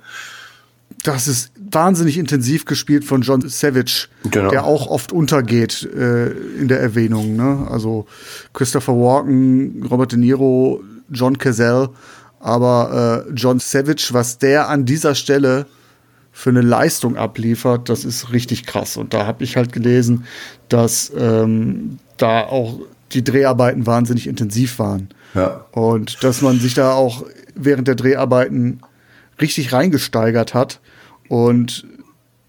Das ist wahnsinnig intensiv gespielt von John Savage, Genau. der auch oft untergeht äh, in der Erwähnung. Ne? Also Christopher Walken, Robert De Niro, John Cazale, aber äh, John Savage, was der an dieser Stelle für eine Leistung abliefert, das ist richtig krass. Und da habe ich halt gelesen, dass ähm, da auch die Dreharbeiten wahnsinnig intensiv waren. Ja, Und dass man sich da auch während der Dreharbeiten richtig reingesteigert hat und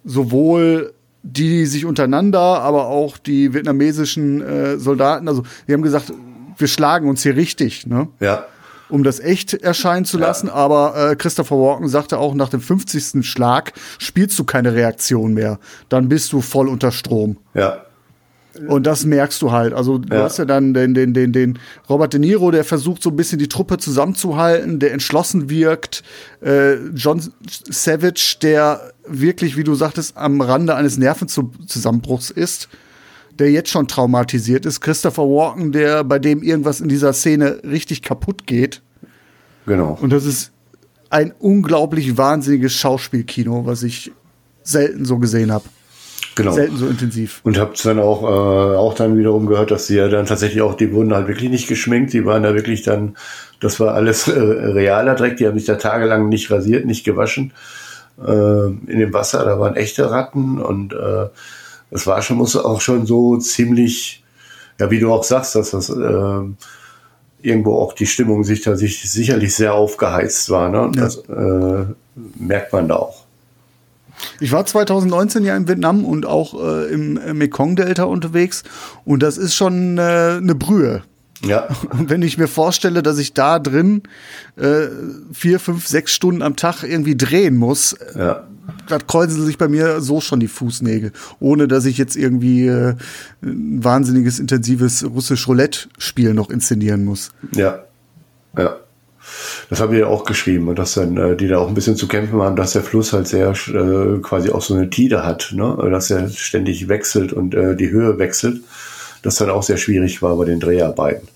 sowohl die sich untereinander, aber auch die vietnamesischen äh, Soldaten, also die haben gesagt, wir schlagen uns hier richtig, ne? ja, um das echt erscheinen zu lassen. Aber äh, Christopher Walken sagte auch, nach dem 50. Schlag spielst du keine Reaktion mehr. Dann bist du voll unter Strom. ja, Und das merkst du halt. Also du Ja. hast ja dann den, den, den, den Robert De Niro, der versucht so ein bisschen die Truppe zusammenzuhalten, der entschlossen wirkt. Äh, John Savage, der wirklich, wie du sagtest, am Rande eines Nervenzusammenbruchs ist, der jetzt schon traumatisiert ist. Christopher Walken, der bei dem irgendwas in dieser Szene richtig kaputt geht. genau. Und das ist ein unglaublich wahnsinniges Schauspielkino, was ich selten so gesehen habe. Genau. Selten so intensiv. Und hab's dann auch, äh, auch dann wiederum gehört, dass sie ja dann tatsächlich auch, die wurden halt wirklich nicht geschminkt, die waren da wirklich dann, das war alles äh, realer Dreck, die haben sich da tagelang nicht rasiert, nicht gewaschen äh, in dem Wasser, da waren echte Ratten und äh, das war schon, muss auch schon so ziemlich, ja, wie du auch sagst, dass das äh, irgendwo auch die Stimmung sich da sich sicherlich sehr aufgeheizt war, ne? Ja. Das äh, merkt man da auch. Ich war 2019 ja in Vietnam und auch äh, im äh, Mekong-Delta unterwegs und das ist schon äh, eine Brühe. Ja, Und wenn ich mir vorstelle, dass ich da drin äh, vier, fünf, sechs Stunden am Tag irgendwie drehen muss, ja. da kräuseln sich bei mir so schon die Fußnägel, ohne dass ich jetzt irgendwie äh, ein wahnsinniges, intensives russisch Roulette-Spiel noch inszenieren muss. Ja, ja. Das haben wir ja auch geschrieben und dass dann äh, die da auch ein bisschen zu kämpfen haben, dass der Fluss halt sehr äh, quasi auch so eine Tide hat, ne? dass er ständig wechselt und äh, die Höhe wechselt. Das dann auch sehr schwierig war bei den Dreharbeiten.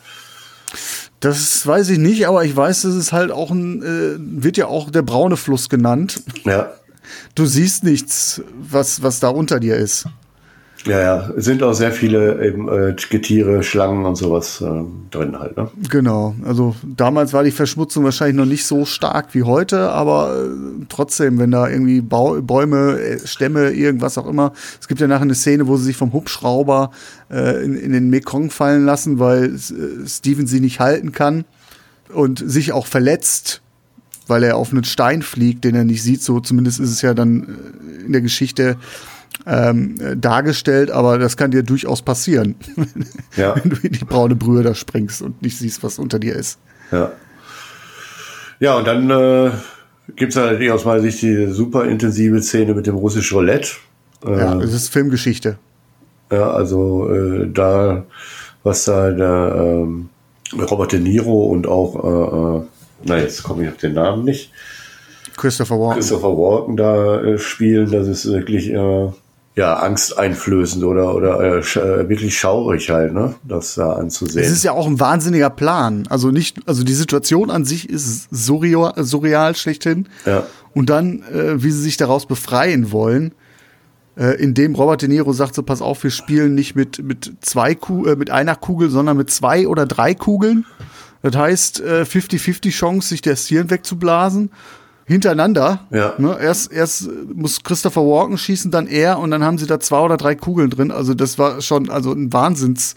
Das weiß ich nicht, aber ich weiß, dass es halt auch ein, äh, wird ja auch der braune Fluss genannt. Ja, Du siehst nichts, was, was da unter dir ist. Ja, ja, es sind auch sehr viele eben äh, Getiere, Schlangen und sowas äh, drin halt. Ne? Genau, also damals war die Verschmutzung wahrscheinlich noch nicht so stark wie heute, aber äh, trotzdem, wenn da irgendwie Bau Bäume, äh, Stämme, irgendwas auch immer. Es gibt ja nachher eine Szene, wo sie sich vom Hubschrauber äh, in, in den Mekong fallen lassen, weil äh, Steven sie nicht halten kann und sich auch verletzt, weil er auf einen Stein fliegt, den er nicht sieht. So zumindest ist es ja dann in der Geschichte ähm, dargestellt, aber das kann dir durchaus passieren, Ja. wenn du in die braune Brühe da springst und nicht siehst, was unter dir ist. Ja. Ja, und dann äh, gibt es natürlich aus meiner Sicht die super intensive Szene mit dem russischen Roulette. Äh, Ja, es ist Filmgeschichte. Ja, also äh, da, was da der ähm, Robert De Niro und auch, äh, äh, na jetzt komme ich auf den Namen nicht, Christopher Walken. Christopher Walken da äh, spielen, das ist wirklich äh, ja angsteinflößend oder oder äh, äh, wirklich schaurig halt, ne, das da anzusehen. Es ist ja auch ein wahnsinniger Plan. Also nicht, also die Situation an sich ist surreal, surreal schlechthin. ja, Und dann, äh, wie sie sich daraus befreien wollen, äh, indem Robert De Niro sagt, so pass auf, wir spielen nicht mit, mit zwei Ku äh, mit einer Kugel, sondern mit zwei oder drei Kugeln. Das heißt, äh, 50-50 Chance, sich der Stirn wegzublasen. Hintereinander. Ja. Ne? Erst, erst muss Christopher Walken schießen, dann er und dann haben sie da zwei oder drei Kugeln drin. Also das war schon also ein Wahnsinns,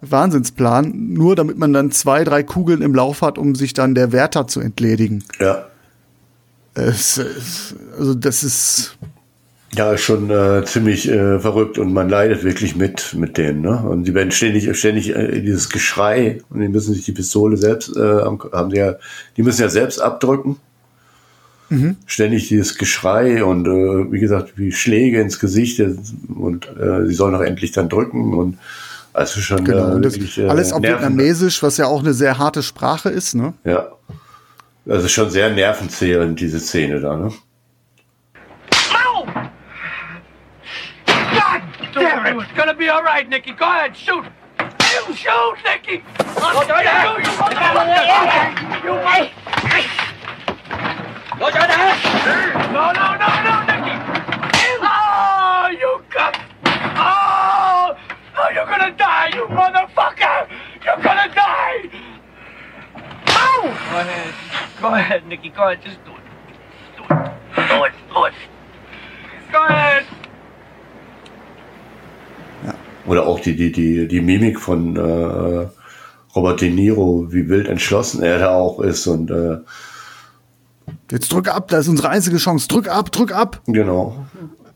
Wahnsinnsplan. Nur damit man dann zwei, drei Kugeln im Lauf hat, um sich dann der Wärter zu entledigen. ja. Es, es, also das ist Ja, schon äh, ziemlich äh, verrückt und man leidet wirklich mit mit denen, ne? Und die werden ständig ständig äh, dieses Geschrei und die müssen sich die Pistole selbst äh, haben die ja, die müssen ja selbst abdrücken. Ständig dieses Geschrei und äh, wie gesagt, wie Schläge ins Gesicht und äh, sie sollen auch endlich dann drücken und also schon Genau, äh, wirklich, äh, alles auf Vietnamesisch, was ja auch eine sehr harte Sprache ist, ne? Ja. Also schon sehr nervenzehrend, diese Szene da, ne? God damn it! It's gonna be all right, Nicky. Go ahead, shoot. You shoot, Nicky. Go ahead. You. You Go No, no, no, no, Nicky. Oh, you got. Oh, oh, you're gonna die, you motherfucker. You're gonna die. Ow! Go ahead. Go ahead, Nicky. Go ahead. Just do it. Do it. Do it. Do it. Go ahead. Oder auch die, die, die, die Mimik von äh, Robert De Niro, wie wild entschlossen er da auch ist und äh, Jetzt drück ab, das ist unsere einzige Chance. Drück ab, drück ab. genau.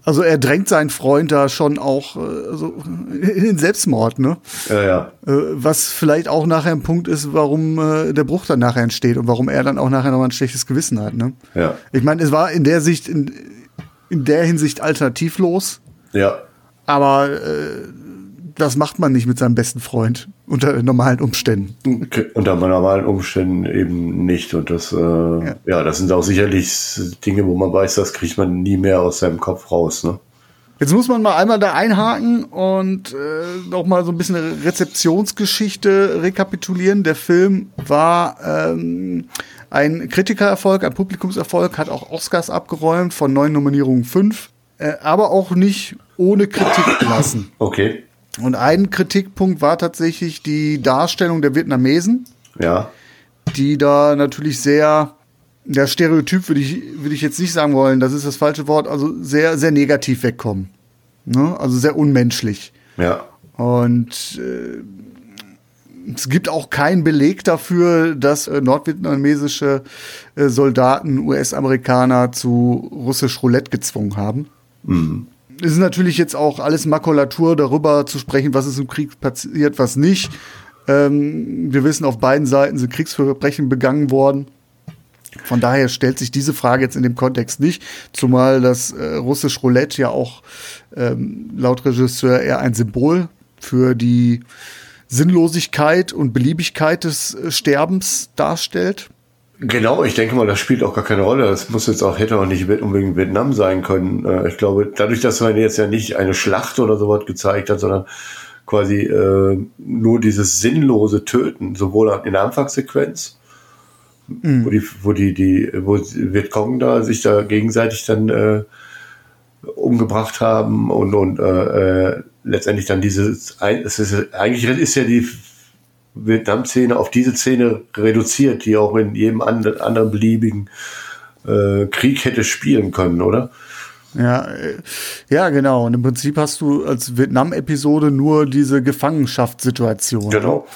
Also er drängt seinen Freund da schon auch äh, so in den Selbstmord, ne? Ja, ja. Äh, was vielleicht auch nachher ein Punkt ist, warum äh, der Bruch dann nachher entsteht und warum er dann auch nachher nochmal ein schlechtes Gewissen hat, ne? Ja. Ich meine, es war in der Sicht, in, in der Hinsicht alternativlos, Ja. aber äh, das macht man nicht mit seinem besten Freund unter normalen Umständen. Okay. Unter normalen Umständen eben nicht. Und das, äh, ja. das sind auch sicherlich Dinge, wo man weiß, das kriegt man nie mehr aus seinem Kopf raus. Ne? Jetzt muss man mal einmal da einhaken und äh, noch mal so ein bisschen Rezeptionsgeschichte rekapitulieren. Der Film war ähm, ein Kritikererfolg, ein Publikumserfolg, hat auch Oscars abgeräumt, von neun Nominierungen fünf, äh, aber auch nicht ohne Kritik gelassen. Okay. Und ein Kritikpunkt war tatsächlich die Darstellung der Vietnamesen, Ja. die da natürlich sehr, der Stereotyp würde ich, würde ich jetzt nicht sagen wollen, das ist das falsche Wort, also sehr, sehr negativ wegkommen. Ne? Also sehr unmenschlich. Ja. Und äh, es gibt auch keinen Beleg dafür, dass äh, nordvietnamesische äh, Soldaten US-Amerikaner zu russisch Roulette gezwungen haben. Es ist natürlich jetzt auch alles Makulatur darüber zu sprechen, was ist im Krieg passiert, was nicht. Ähm, wir wissen, auf beiden Seiten sind Kriegsverbrechen begangen worden. Von daher stellt sich diese Frage jetzt in dem Kontext nicht, zumal das äh, russisch Roulette ja auch ähm, laut Regisseur eher ein Symbol für die Sinnlosigkeit und Beliebigkeit des äh, Sterbens darstellt. Genau, ich denke mal, das spielt auch gar keine Rolle. Das muss jetzt auch, hätte auch nicht unbedingt Vietnam sein können. Äh, Ich glaube, dadurch, dass man jetzt ja nicht eine Schlacht oder sowas gezeigt hat, sondern quasi äh, nur dieses sinnlose Töten, sowohl in der Anfangssequenz, wo die, wo die, die, wo Vietcong da sich da gegenseitig dann äh, umgebracht haben und, und äh, äh, letztendlich dann diese, es ist, eigentlich ist ja die Vietnam-Szene auf diese Szene reduziert, die auch in jedem anderen, beliebigen äh, Krieg hätte spielen können, oder? Ja, äh, ja, genau. Und im Prinzip hast du als Vietnam-Episode nur diese Gefangenschaftssituation. Genau.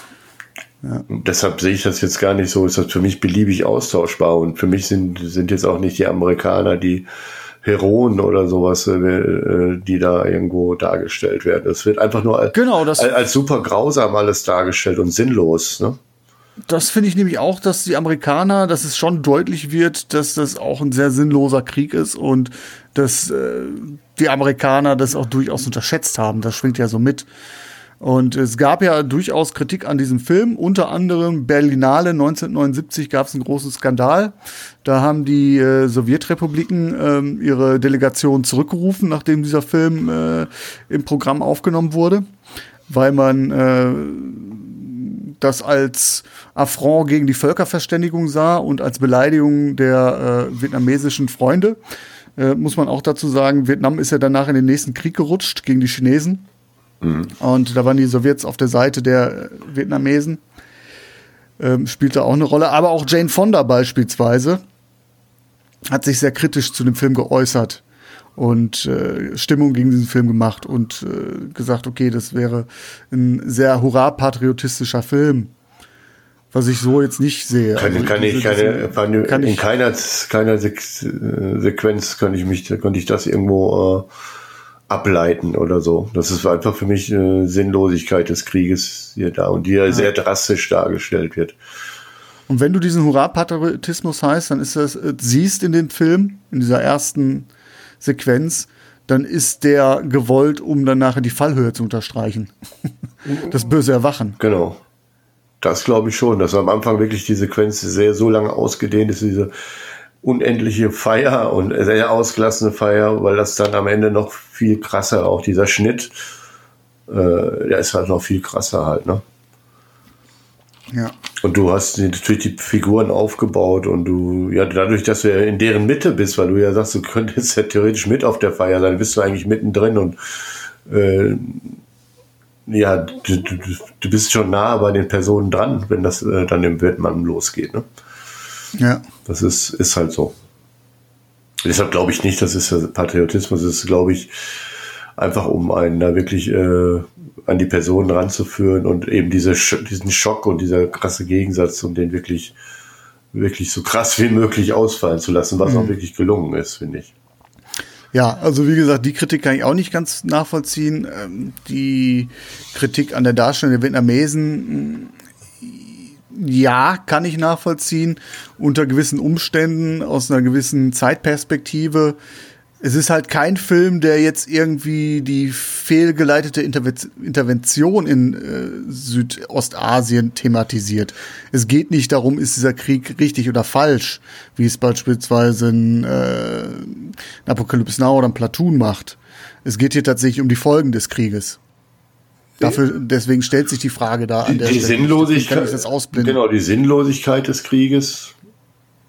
Ja. Deshalb sehe ich das jetzt gar nicht so, ist das für mich beliebig austauschbar. Und für mich sind, sind jetzt auch nicht die Amerikaner die Heroen oder sowas, äh, die da irgendwo dargestellt werden. Es wird einfach nur als, genau, das als super grausam alles dargestellt und sinnlos. Ne? Das finde ich nämlich auch, dass die Amerikaner, dass es schon deutlich wird, dass das auch ein sehr sinnloser Krieg ist und dass äh, die Amerikaner das auch durchaus unterschätzt haben. Das schwingt ja so mit. Und es gab ja durchaus Kritik an diesem Film. Unter anderem Berlinale 1979 gab es einen großen Skandal. Da haben die äh, Sowjetrepubliken äh, ihre Delegation zurückgerufen, nachdem dieser Film äh, im Programm aufgenommen wurde, weil man äh, das als Affront gegen die Völkerverständigung sah und als Beleidigung der äh, vietnamesischen Freunde. Äh, muss man auch dazu sagen, Vietnam ist ja danach in den nächsten Krieg gerutscht gegen die Chinesen. Mhm. Und da waren die Sowjets auf der Seite der äh, Vietnamesen. Ähm, spielte auch eine Rolle. Aber auch Jane Fonda beispielsweise hat sich sehr kritisch zu dem Film geäußert und äh, Stimmung gegen diesen Film gemacht und äh, gesagt, okay, das wäre ein sehr hurra-patriotistischer Film. Was ich so jetzt nicht sehe. Kann, also kann ich keine, kann, kann in keiner, keiner Sequenz kann ich mich, konnte ich das irgendwo äh, ableiten oder so. Das ist einfach für mich eine Sinnlosigkeit des Krieges hier da und die ja sehr drastisch dargestellt wird. Und wenn du diesen Hurra-Patriotismus heißt, dann ist das, äh, siehst in dem Film, in dieser ersten Sequenz, dann ist der gewollt, um dann nachher die Fallhöhe zu unterstreichen. das böse Erwachen. Genau. Das glaube ich schon, dass am Anfang wirklich die Sequenz sehr so lange ausgedehnt ist, diese unendliche Feier und sehr ausgelassene Feier, weil das dann am Ende noch viel krasser, auch dieser Schnitt, äh, der ist halt noch viel krasser halt, ne? Ja. Und du hast natürlich die Figuren aufgebaut und du, ja, dadurch, dass du ja in deren Mitte bist, weil du ja sagst, du könntest ja theoretisch mit auf der Feier sein, bist du eigentlich mittendrin und äh, ja, du, du, du bist schon nah bei den Personen dran, wenn das äh, dann im Wirdmann losgeht, ne? Ja. Das ist, ist halt so. Deshalb glaube ich nicht, das ist Patriotismus, das ist, glaube ich, einfach um einen da wirklich äh, an die Person ranzuführen und eben diese, diesen Schock und dieser krasse Gegensatz, um den wirklich, wirklich so krass wie möglich ausfallen zu lassen, was mhm. auch wirklich gelungen ist, finde ich. Ja, also wie gesagt, die Kritik kann ich auch nicht ganz nachvollziehen. Ähm, die Kritik an der Darstellung der Vietnamesen ja, kann ich nachvollziehen, unter gewissen Umständen, aus einer gewissen Zeitperspektive. Es ist halt kein Film, der jetzt irgendwie die fehlgeleitete Intervention in äh, Südostasien thematisiert. Es geht nicht darum, ist dieser Krieg richtig oder falsch, wie es beispielsweise ein, äh, ein Apocalypse Now oder ein Platoon macht. Es geht hier tatsächlich um die Folgen des Krieges. Dafür, deswegen stellt sich die Frage da an der die Stelle. Sinnlosigkeit, kann ich das ausblenden. Genau, die Sinnlosigkeit des Krieges.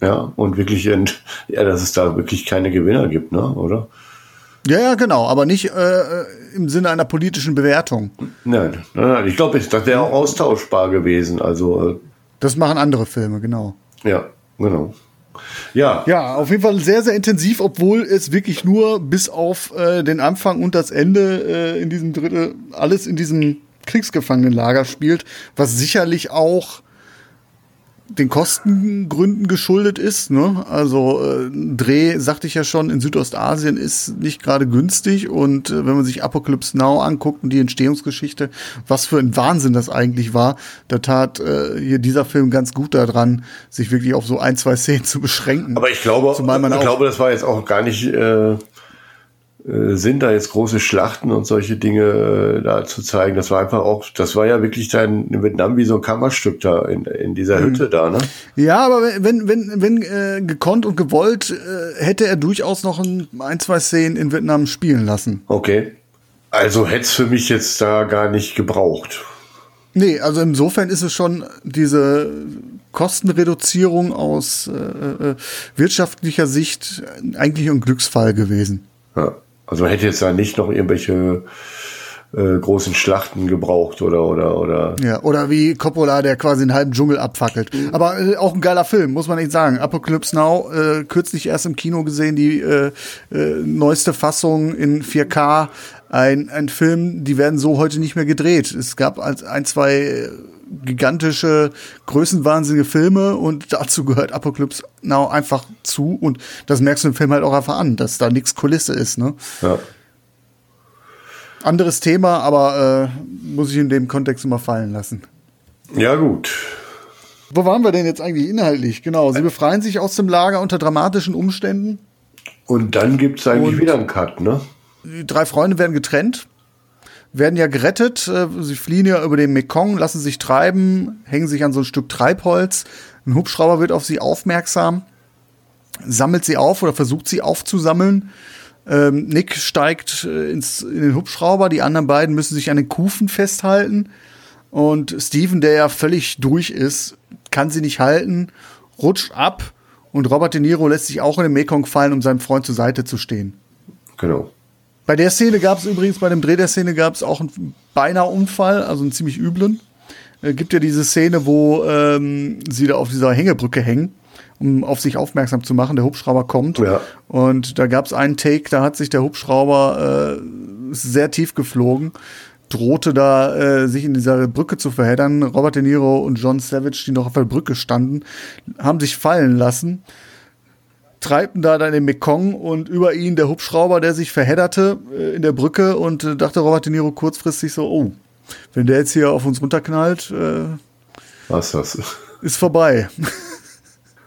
Ja, und wirklich, ja, dass es da wirklich keine Gewinner gibt, ne, oder? Ja, ja, genau, aber nicht äh, im Sinne einer politischen Bewertung. Nein, nein, nein ich glaube, das wäre auch austauschbar gewesen. Also äh, das machen andere Filme, genau. Ja, genau. Ja. Ja, auf jeden Fall sehr, sehr intensiv, obwohl es wirklich nur bis auf äh, den Anfang und das Ende äh, in diesem Drittel alles in diesem Kriegsgefangenenlager spielt, was sicherlich auch den Kostengründen geschuldet ist. Ne? Also äh, Dreh, sagte ich ja schon, in Südostasien ist nicht gerade günstig. Und äh, wenn man sich Apocalypse Now anguckt und die Entstehungsgeschichte, was für ein Wahnsinn das eigentlich war, da tat äh, hier dieser Film ganz gut daran, sich wirklich auf so ein, zwei Szenen zu beschränken. Aber ich glaube, ich glaube, das war jetzt auch gar nicht äh, äh, sind da jetzt große Schlachten und solche Dinge äh, da zu zeigen. Das war einfach auch, das war ja wirklich dann in Vietnam wie so ein Kammerstück da in, in dieser mhm. Hütte da, ne? Ja, aber wenn, wenn, wenn äh, gekonnt und gewollt, äh, hätte er durchaus noch ein, ein, zwei Szenen in Vietnam spielen lassen. Okay. Also hätte es für mich jetzt da gar nicht gebraucht. Nee, also insofern ist es schon diese Kostenreduzierung aus äh, äh wirtschaftlicher Sicht eigentlich ein Glücksfall gewesen. Ja. Also man hätte jetzt da nicht noch irgendwelche äh, großen Schlachten gebraucht oder oder oder. Ja, oder wie Coppola, der quasi einen halben Dschungel abfackelt. Aber äh, auch ein geiler Film, muss man echt sagen. Apocalypse Now, äh, kürzlich erst im Kino gesehen, die äh, äh, neueste Fassung in 4K. Ein, ein Film, die werden so heute nicht mehr gedreht. Es gab als ein, zwei äh, gigantische, größenwahnsinnige Filme und dazu gehört Apocalypse Now einfach zu und das merkst du im Film halt auch einfach an, dass da nichts Kulisse ist, ne? Ja. Anderes Thema, aber äh, muss ich in dem Kontext immer fallen lassen. Ja, gut. Wo waren wir denn jetzt eigentlich inhaltlich? Genau, sie befreien sich aus dem Lager unter dramatischen Umständen. Und dann gibt's eigentlich Und- wieder einen Cut, ne? Die drei Freunde werden getrennt, werden ja gerettet. äh, Sie fliehen ja über den Mekong, lassen sich treiben, hängen sich an so ein Stück Treibholz. Ein Hubschrauber wird auf sie aufmerksam, sammelt sie auf oder versucht sie aufzusammeln. Ähm, Nick steigt äh, ins, in den Hubschrauber, die anderen beiden müssen sich an den Kufen festhalten. Und Steven, der ja völlig durch ist, kann sie nicht halten, rutscht ab. Und Robert De Niro lässt sich auch in den Mekong fallen, um seinem Freund zur Seite zu stehen. Genau. Bei der Szene gab es übrigens, bei dem Dreh der Szene gab es auch einen beinahe Unfall, also einen ziemlich üblen. Äh, gibt ja diese Szene, wo ähm, sie da auf dieser Hängebrücke hängen, um auf sich aufmerksam zu machen. Der Hubschrauber kommt. Ja. Und da gab es einen Take, da hat sich der Hubschrauber äh, sehr tief geflogen, drohte da äh, sich in dieser Brücke zu verheddern. Robert De Niro und John Savage, die noch auf der Brücke standen, haben sich fallen lassen treibten da dann den Mekong und über ihn der Hubschrauber, der sich verhedderte äh, in der Brücke und äh, dachte Robert De Niro kurzfristig so, oh, wenn der jetzt hier auf uns runterknallt, äh, Was das? ist vorbei.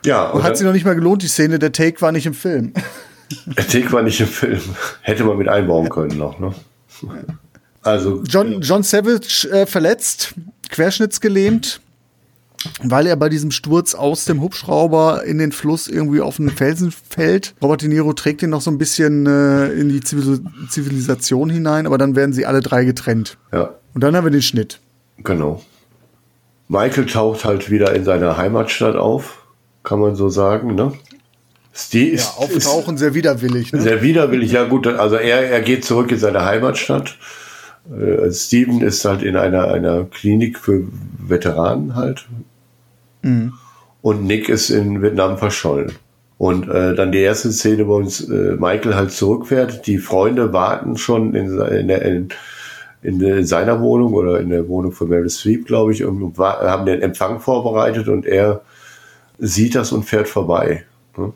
Ja, und Hat sich noch nicht mal gelohnt, die Szene, der Take war nicht im Film. der Take war nicht im Film. Hätte man mit einbauen können noch, ne? Also, John, John Savage äh, verletzt, querschnittsgelähmt, weil er bei diesem Sturz aus dem Hubschrauber in den Fluss irgendwie auf einen Felsen fällt. Robert De Niro trägt ihn noch so ein bisschen äh, in die Zivil Zivilisation hinein, aber dann werden sie alle drei getrennt. ja, Und dann haben wir den Schnitt. genau. Michael taucht halt wieder in seiner Heimatstadt auf, kann man so sagen, ne? Steve Ja, ist, auftauchen sehr widerwillig. ist Ne? sehr widerwillig. Ja, gut, also er, er geht zurück in seine Heimatstadt. Äh, Steven ist halt in einer, einer Klinik für Veteranen halt. Und Nick ist in Vietnam verschollen. Und äh, dann die erste Szene, wo uns äh, Michael halt zurückfährt. Die Freunde warten schon in, in, der, in, in, seiner Wohnung oder in der Wohnung von Meryl Streep, glaube ich, und haben den Empfang vorbereitet und er sieht das und fährt vorbei. Ne?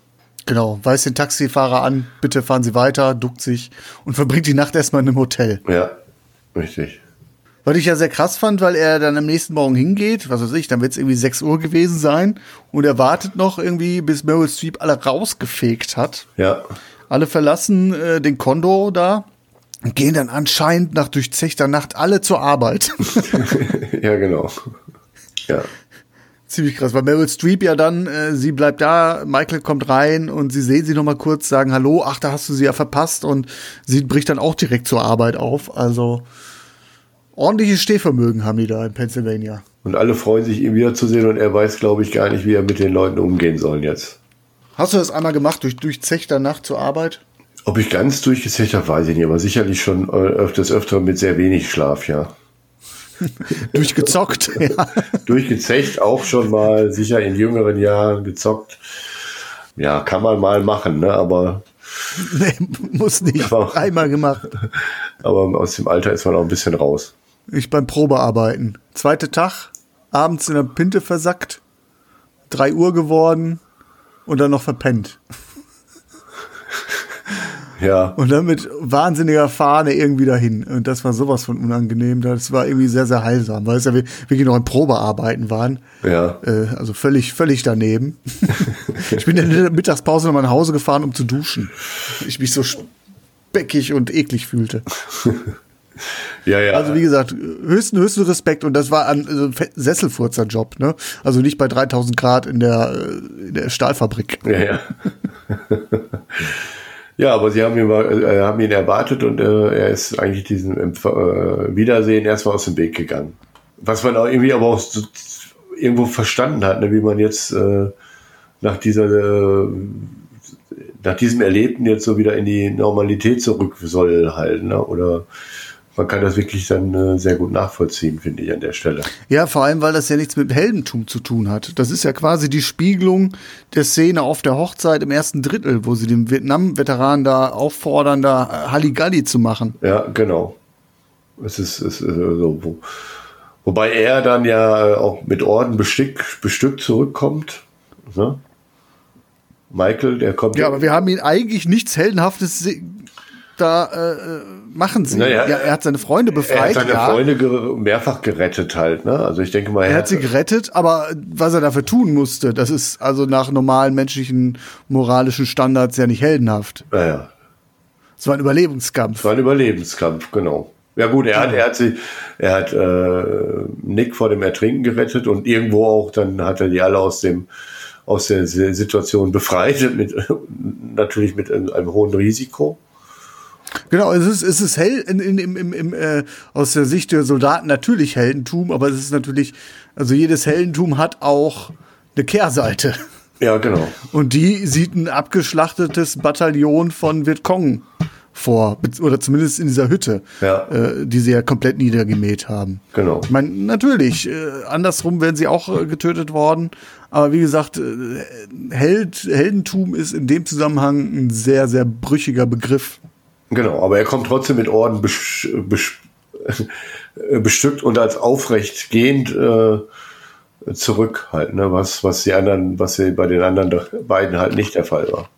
Genau, weist den Taxifahrer an, bitte fahren Sie weiter, duckt sich und verbringt die Nacht erstmal in einem Hotel. Ja, richtig. Was ich ja sehr krass fand, weil er dann am nächsten Morgen hingeht, was weiß ich, dann wird es irgendwie 6 Uhr gewesen sein und er wartet noch irgendwie, bis Meryl Streep alle rausgefegt hat. Ja, Alle verlassen äh, den Kondo da und gehen dann anscheinend nach durchzechter Nacht alle zur Arbeit. ja, genau. Ja, Ziemlich krass, weil Meryl Streep ja dann, äh, sie bleibt da, Michael kommt rein und sie sehen sie noch mal kurz, sagen Hallo, ach, da hast du sie ja verpasst und sie bricht dann auch direkt zur Arbeit auf. Also ordentliches Stehvermögen haben die da in Pennsylvania. und alle freuen sich, ihn wiederzusehen und er weiß, glaube ich, gar nicht, wie er mit den Leuten umgehen soll jetzt. Hast du das einmal gemacht, durch durchzechter Nacht zur Arbeit? Ob ich ganz durchgezecht habe, weiß ich nicht, aber sicherlich schon äh, öfters öfter mit sehr wenig Schlaf, ja. Durchgezockt, ja. Durchgezecht auch schon mal, sicher in jüngeren Jahren gezockt. Ja, kann man mal machen, ne? aber, Nee, muss nicht. Aber- Einmal gemacht. aber aus dem Alter ist man auch ein bisschen raus. Ich beim Probearbeiten. Zweiter Tag, abends in der Pinte versackt, drei Uhr geworden und dann noch verpennt. Ja, Und dann mit wahnsinniger Fahne irgendwie dahin. Und das war sowas von unangenehm. Das war irgendwie sehr, sehr heilsam, weil es ja wirklich noch ein Probearbeiten waren. ja, Äh, also völlig, völlig daneben. ich bin in der Mittagspause nochmal nach Hause gefahren, um zu duschen. Ich mich so speckig und eklig fühlte. ja, ja. Also wie gesagt, höchsten, höchsten Respekt und das war ein also, fe- Sesselfurzer-Job, ne? Also nicht bei 3000 Grad in der, äh, in der Stahlfabrik. Ja, ja. ja, aber sie haben ihn, äh, haben ihn erwartet und äh, er ist eigentlich diesem äh, Wiedersehen erstmal aus dem Weg gegangen. Was man auch irgendwie aber auch so irgendwo verstanden hat, ne, wie man jetzt äh, nach dieser äh, nach diesem Erlebten jetzt so wieder in die Normalität zurück soll halt, ne? Oder man kann das wirklich dann äh, sehr gut nachvollziehen, finde ich an der Stelle. Ja, vor allem, weil das ja nichts mit Heldentum zu tun hat. Das ist ja quasi die Spiegelung der Szene auf der Hochzeit im ersten Drittel, wo sie den Vietnam-Veteran da auffordern, da Halligalli zu machen. Ja, genau. Es ist, es ist äh, so, wo, wobei er dann ja äh, auch mit Orden bestückt, bestückt zurückkommt. Ne? Michael, der kommt. Ja, aber wir haben ihn eigentlich nichts Heldenhaftes da äh, machen sehen. Naja, ja, er hat seine Freunde er befreit. hat seine ja. Freunde ger mehrfach gerettet halt. Ne? Also ich denke mal, Er hat sie gerettet, aber was er dafür tun musste, das ist also nach normalen menschlichen moralischen Standards ja nicht heldenhaft. Naja, Es war ein Überlebenskampf. es war ein Überlebenskampf, genau. Ja gut, er hat, er hat sie, er hat äh, Nick vor dem Ertrinken gerettet und irgendwo auch, dann hat er die alle aus dem aus der Si- Situation befreit, mit, natürlich mit einem hohen Risiko. Genau, es ist, es ist hell in, in, im, im, im, äh, aus der Sicht der Soldaten natürlich Heldentum, aber es ist natürlich, also jedes Heldentum hat auch eine Kehrseite. Ja, genau. Und die sieht ein abgeschlachtetes Bataillon von Vietcong vor, oder zumindest in dieser Hütte, Ja. äh, die sie ja komplett niedergemäht haben. Genau. Ich meine, natürlich, äh, andersrum wären sie auch äh, getötet worden, aber wie gesagt, äh, Held, Heldentum ist in dem Zusammenhang ein sehr, sehr brüchiger Begriff. Genau, aber er kommt trotzdem mit Orden besch besch bestückt und als aufrecht gehend äh, zurück halt, ne? was, was die anderen, was bei den anderen beiden halt nicht der Fall war.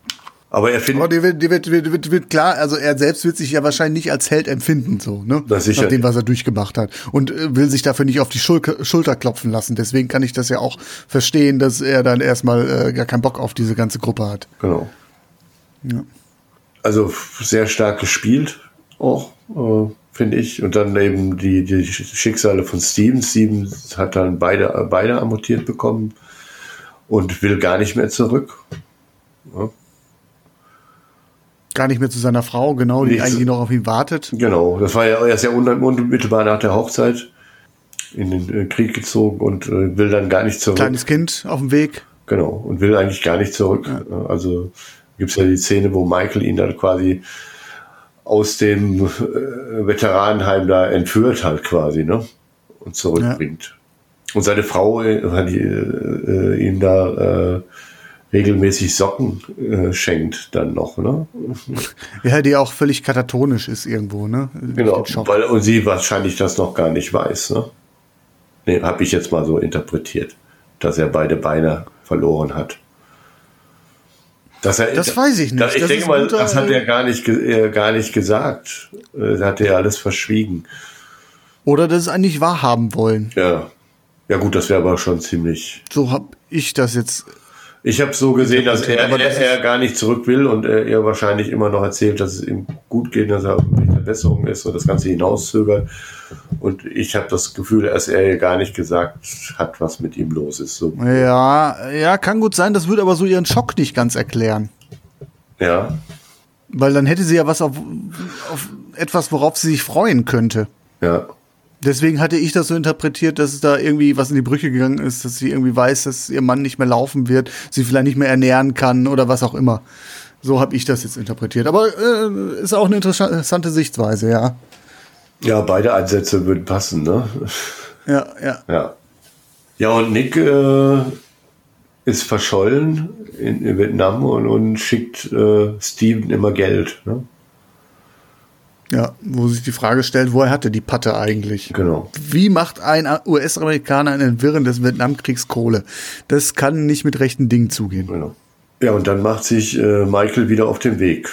Aber er Aber findet, dir wird, dir wird, wird, wird, wird klar, also er selbst wird sich ja wahrscheinlich nicht als Held empfinden, so, ne? Na, sicher Nach dem, was er durchgemacht hat. Und äh, will sich dafür nicht auf die Schulter, Schulter klopfen lassen. Deswegen kann ich das ja auch verstehen, dass er dann erstmal äh, gar keinen Bock auf diese ganze Gruppe hat. genau. Ja. Also sehr stark gespielt auch, äh, finde ich. Und dann eben die, die Schicksale von Steven. Steven hat dann beide, beide amputiert bekommen und will gar nicht mehr zurück. Gar nicht mehr zu seiner Frau, genau, die Nicht zu- eigentlich noch auf ihn wartet. Genau, das war ja erst ja un- unmittelbar nach der Hochzeit in den äh, Krieg gezogen und äh, will dann gar nicht zurück. Kleines Kind auf dem Weg. Genau, und will eigentlich gar nicht zurück. Also gibt's ja die Szene, wo Michael ihn dann quasi aus dem äh, Veteranenheim da entführt halt quasi, ne? Und zurückbringt. Und seine Frau äh, hat äh, ihm da äh, regelmäßig Socken äh, schenkt dann noch, ne? Ja, die auch völlig katatonisch ist irgendwo, ne? Genau, weil und sie wahrscheinlich das noch gar nicht weiß, ne? Nee, habe ich jetzt mal so interpretiert, dass er beide Beine verloren hat. Dass er, Das weiß ich nicht. Da, ich Das denke ist mal, das hat er gar nicht, äh, gar nicht gesagt. Das hat er alles verschwiegen. Oder dass es eigentlich wahrhaben wollen. Ja. Ja gut, das wäre aber schon ziemlich. So hab ich das jetzt. Ich habe so gesehen, dass er, Aber das er, er gar nicht zurück will und er, er wahrscheinlich immer noch erzählt, dass es ihm gut geht, dass er auf der Besserung ist und das Ganze hinauszögert. Und ich habe das Gefühl, dass er ihr gar nicht gesagt hat, was mit ihm los ist. So, Ja, ja, kann gut sein. Das würde aber so ihren Schock nicht ganz erklären. ja, Weil dann hätte sie ja was auf, auf etwas, worauf sie sich freuen könnte. ja, Deswegen hatte ich das so interpretiert, dass es da irgendwie was in die Brüche gegangen ist, dass sie irgendwie weiß, dass ihr Mann nicht mehr laufen wird, sie vielleicht nicht mehr ernähren kann oder was auch immer. So habe ich das jetzt interpretiert. Aber äh, ist auch eine interessante Sichtweise, ja. ja, beide Ansätze würden passen, ne? Ja, ja. Ja. Ja, und Nick äh, ist verschollen in, in Vietnam und, und schickt äh, Steven immer Geld. Ne? Ja, wo sich die Frage stellt, woher hatte die Patte eigentlich? Genau. Wie macht ein US-Amerikaner in den Wirren des Vietnamkriegs Kohle? Das kann nicht mit rechten Dingen zugehen. genau. Ja, und dann macht sich äh, Michael wieder auf den Weg.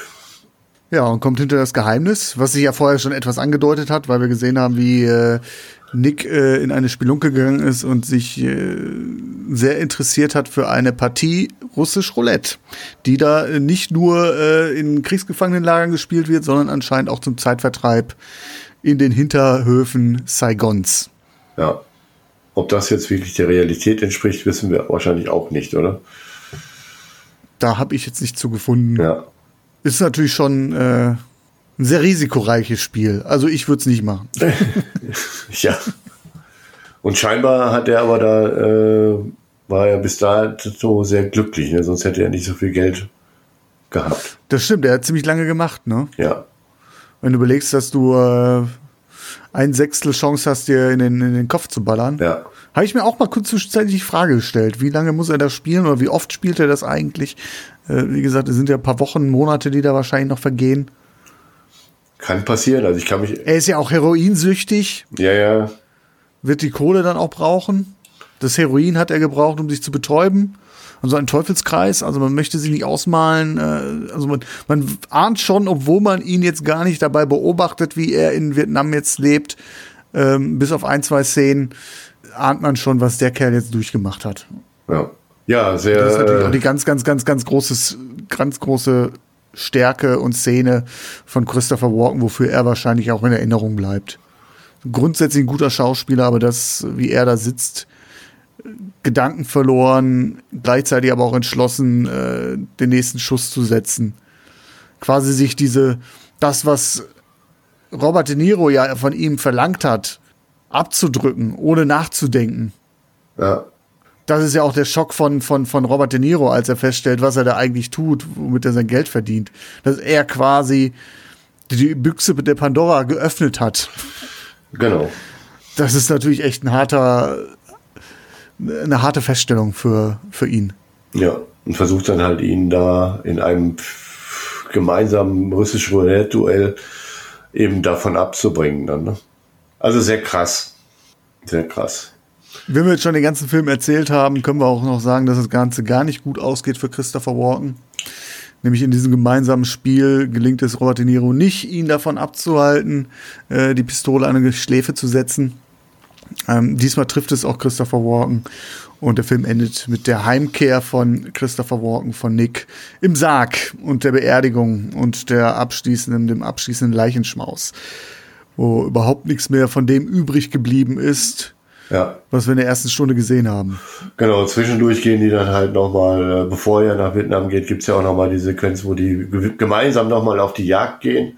Ja, und kommt hinter das Geheimnis, was sich ja vorher schon etwas angedeutet hat, weil wir gesehen haben, wie äh, Nick äh, in eine Spelunke gegangen ist und sich äh, sehr interessiert hat für eine Partie russisch Roulette, die da nicht nur äh, in Kriegsgefangenenlagern gespielt wird, sondern anscheinend auch zum Zeitvertreib in den Hinterhöfen Saigons. Ja. Ob das jetzt wirklich der Realität entspricht, wissen wir wahrscheinlich auch nicht, oder? Da habe ich jetzt nicht zu gefunden. Ja. Ist natürlich schon äh, ein sehr risikoreiches Spiel. Also ich würde es nicht machen. Ja. Und scheinbar hat er aber da, äh, war er bis dato sehr glücklich, ne? sonst hätte er nicht so viel Geld gehabt. Das stimmt, er hat ziemlich lange gemacht, ne? Ja. Wenn du überlegst, dass du äh, ein Sechstel Chance hast, dir in den, in den Kopf zu ballern. Ja. Habe ich mir auch mal kurz zwischenzeitlich die Frage gestellt, wie lange muss er das spielen oder wie oft spielt er das eigentlich? Äh, wie gesagt, es sind ja ein paar Wochen, Monate, die da wahrscheinlich noch vergehen. Kann passieren. Also ich kann mich. Er ist ja auch heroinsüchtig, Ja, ja. wird die Kohle dann auch brauchen. Das Heroin hat er gebraucht, um sich zu betäuben. Also ein Teufelskreis, also man möchte sich nicht ausmalen. Äh, also man, man ahnt schon, obwohl man ihn jetzt gar nicht dabei beobachtet, wie er in Vietnam jetzt lebt, ähm, bis auf ein, zwei Szenen, ahnt man schon, was der Kerl jetzt durchgemacht hat. Ja. Ja, sehr. Das ist natürlich auch äh, die ganz, ganz, ganz, ganz großes, ganz große Stärke und Szene von Christopher Walken, wofür er wahrscheinlich auch in Erinnerung bleibt. Grundsätzlich ein guter Schauspieler, aber das, wie er da sitzt, Gedanken verloren, gleichzeitig aber auch entschlossen, äh, den nächsten Schuss zu setzen. Quasi sich diese, das, was Robert De Niro ja von ihm verlangt hat, abzudrücken, ohne nachzudenken. ja. Das ist ja auch der Schock von, von, von Robert De Niro, als er feststellt, was er da eigentlich tut, womit er sein Geld verdient. Dass er quasi die Büchse der Pandora geöffnet hat. Genau. Das ist natürlich echt ein harter, eine harte Feststellung für, für ihn. Ja. Und versucht dann halt ihn da in einem gemeinsamen russischen Roulette-Duell eben davon abzubringen dann. Ne? Also sehr krass. Sehr krass. Wenn wir jetzt schon den ganzen Film erzählt haben, können wir auch noch sagen, dass das Ganze gar nicht gut ausgeht für Christopher Walken. Nämlich in diesem gemeinsamen Spiel gelingt es Robert De Niro nicht, ihn davon abzuhalten, äh, die Pistole an eine Schläfe zu setzen. Ähm, diesmal trifft es auch Christopher Walken und der Film endet mit der Heimkehr von Christopher Walken von Nick im Sarg und der Beerdigung und der abschließenden, dem abschließenden Leichenschmaus, wo überhaupt nichts mehr von dem übrig geblieben ist, Ja. was wir in der ersten Stunde gesehen haben. Genau, zwischendurch gehen die dann halt nochmal, äh, bevor er nach Vietnam geht, gibt's ja auch nochmal die Sequenz, wo die ge- gemeinsam nochmal auf die Jagd gehen.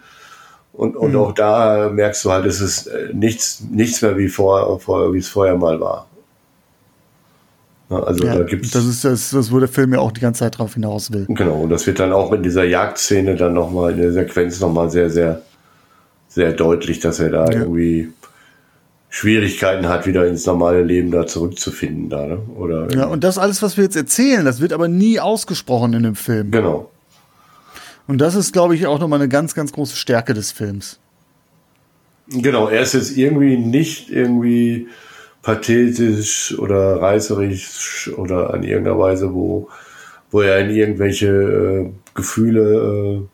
Und, und auch da merkst du halt, es ist äh, nichts, nichts mehr wie vor, vor wie es vorher mal war. Also Ja, da gibt's das ist das, das, wo der Film ja auch die ganze Zeit drauf hinaus will. Genau, und das wird dann auch in dieser Jagdszene dann nochmal, in der Sequenz nochmal sehr, sehr, sehr deutlich, dass er da Ja. irgendwie Schwierigkeiten hat, wieder ins normale Leben da zurückzufinden. Da, ne? Oder Ja, und das alles, was wir jetzt erzählen, das wird aber nie ausgesprochen in dem Film. genau. Und das ist, glaube ich, auch nochmal eine ganz, ganz große Stärke des Films. Genau, er ist jetzt irgendwie nicht irgendwie pathetisch oder reißerisch oder an irgendeiner Weise, wo, wo er in irgendwelche äh, Gefühle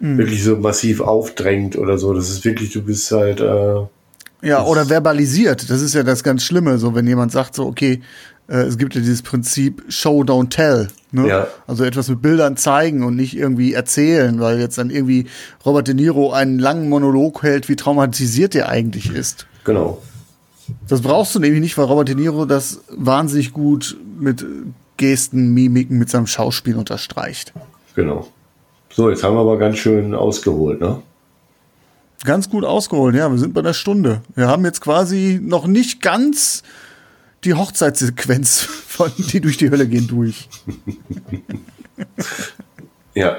äh, wirklich so massiv aufdrängt oder so. Das ist wirklich, du bist halt, äh, Ja, oder verbalisiert. Das ist ja das ganz Schlimme, so wenn jemand sagt, so, okay, äh, es gibt ja dieses Prinzip Show, don't tell. Ne? Ja. Also etwas mit Bildern zeigen und nicht irgendwie erzählen, weil jetzt dann irgendwie Robert De Niro einen langen Monolog hält, wie traumatisiert er eigentlich ist. genau. Das brauchst du nämlich nicht, weil Robert De Niro das wahnsinnig gut mit Gesten, Mimiken, mit seinem Schauspiel unterstreicht. Genau. So, jetzt haben wir aber ganz schön ausgeholt, ne? Ganz gut ausgeholt, ja, wir sind bei der Stunde. Wir haben jetzt quasi noch nicht ganz die Hochzeitssequenz von die durch die Hölle gehen durch. Ja.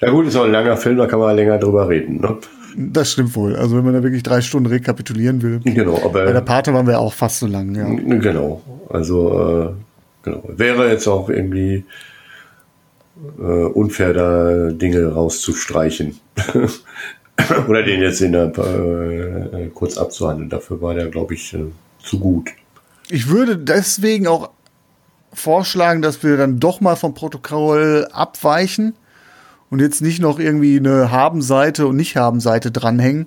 Ja gut, ist auch ein langer Film, da kann man länger drüber reden, ne? Das stimmt wohl. Also wenn man da wirklich drei Stunden rekapitulieren will. Genau, Bei der aber Pate waren wir auch fast so lang, ja. genau. Also äh, genau. Wäre jetzt auch irgendwie äh, unfair, da Dinge rauszustreichen. Oder den jetzt in der äh, kurz abzuhandeln. Dafür war der, glaube ich, äh, zu gut. Ich würde deswegen auch vorschlagen, dass wir dann doch mal vom Protokoll abweichen und jetzt nicht noch irgendwie eine Haben-Seite und Nicht-Haben-Seite dranhängen.